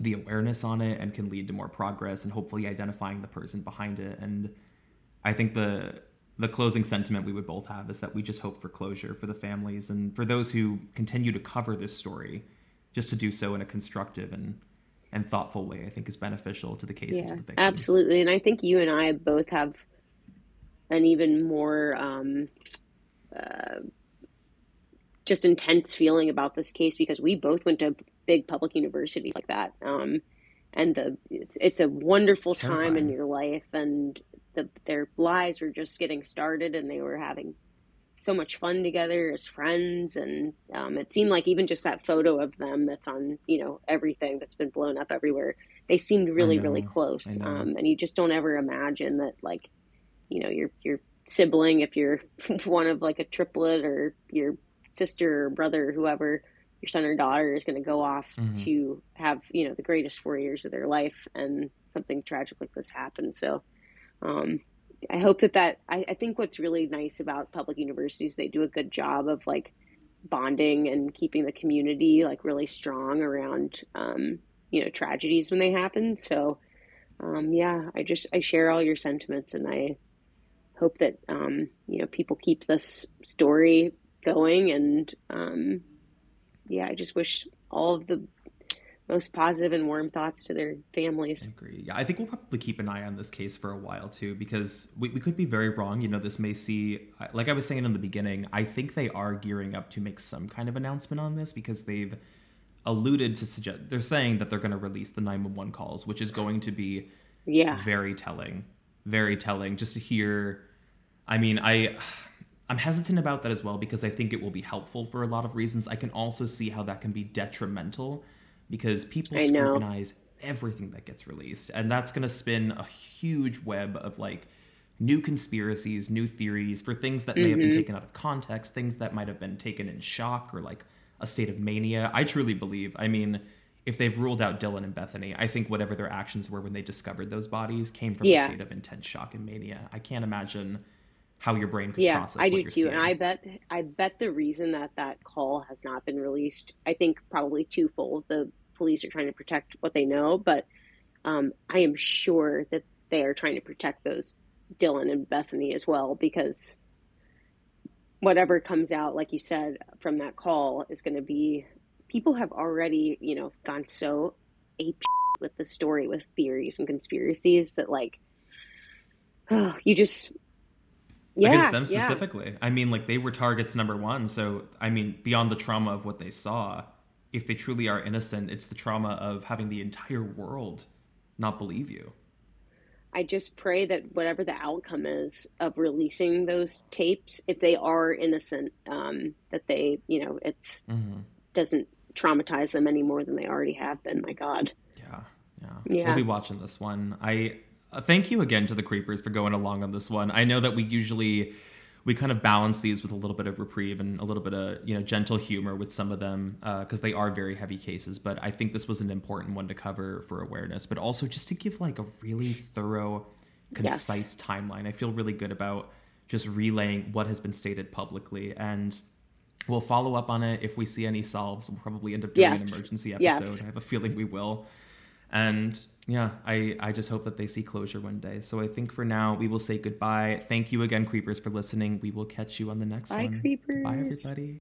the awareness on it and can lead to more progress and hopefully identifying the person behind it. And I think the the closing sentiment we would both have is that we just hope for closure for the families and for those who continue to cover this story, just to do so in a constructive and and thoughtful way. I think is beneficial to the case yeah, the Absolutely, and I think you and I both have an even more um, uh, just intense feeling about this case because we both went to big public universities like that. Um, and the it's it's a wonderful it's time in your life, and the, their lives were just getting started, and they were having so much fun together as friends. And um, it seemed like even just that photo of them that's on you know everything that's been blown up everywhere, they seemed really really close. Um, and you just don't ever imagine that like you know your your sibling if you're one of like a triplet or your sister or brother or whoever your son or daughter is going to go off mm-hmm. to have you know the greatest four years of their life and something tragic like this happens so um, i hope that that I, I, think what's really nice about public universities they do a good job of like bonding and keeping the community like really strong around um, you know tragedies when they happen so um, yeah i just i share all your sentiments and i hope that um, you know people keep this story going and um, yeah, I just wish all of the most positive and warm thoughts to their families. I agree. Yeah, I think we'll probably keep an eye on this case for a while too, because we, we could be very wrong. You know, this may see, like I was saying in the beginning, I think they are gearing up to make some kind of announcement on this because they've alluded to suggest they're saying that they're going to release the 911 calls, which is going to be yeah very telling, very telling. Just to hear, I mean, I. I'm hesitant about that as well because I think it will be helpful for a lot of reasons. I can also see how that can be detrimental because people scrutinize everything that gets released and that's going to spin a huge web of like new conspiracies new theories for things that may mm-hmm. have been mm-hmm. taken out of context things that might have been taken in shock or like a state of mania i truly believe i mean if they've ruled out dylan and bethany i think whatever their actions were when they discovered those bodies came from yeah. a state of intense shock and mania i can't imagine how your brain could yeah, process. I do too, seeing. and I bet I bet the reason that that call has not been released, I think probably twofold. The police are trying to protect what they know, but um, I am sure that they are trying to protect those Dylan and Bethany as well because whatever comes out, like you said, from that call is going to be. People have already, you know, gone so ape with the story, with theories and conspiracies that, like, oh, you just yeah, against them specifically. Yeah. I mean, like they were targets number one. So I mean, beyond the trauma of what they saw, if they truly are innocent, it's the trauma of having the entire world not believe you. I just pray that whatever the outcome is of releasing those tapes, if they are innocent, um, that they, you know, it mm-hmm. doesn't traumatize them any more than they already have been. My God. Yeah, yeah. yeah. We'll be watching this one. I uh, thank you again to the creepers for going along on this one. I know that we usually we kind of balance these with a little bit of reprieve and a little bit of you know gentle humor with some of them because uh, they are very heavy cases. But I think this was an important one to cover for awareness, but also just to give like a really thorough, concise yes. timeline. I feel really good about just relaying what has been stated publicly and. We'll follow up on it if we see any solves. We'll probably end up doing yes. an emergency episode. Yes. I have a feeling we will. And yeah, I, I just hope that they see closure one day. So I think for now, we will say goodbye. Thank you again, Creepers, for listening. We will catch you on the next Bye, one. Creepers. Bye, everybody.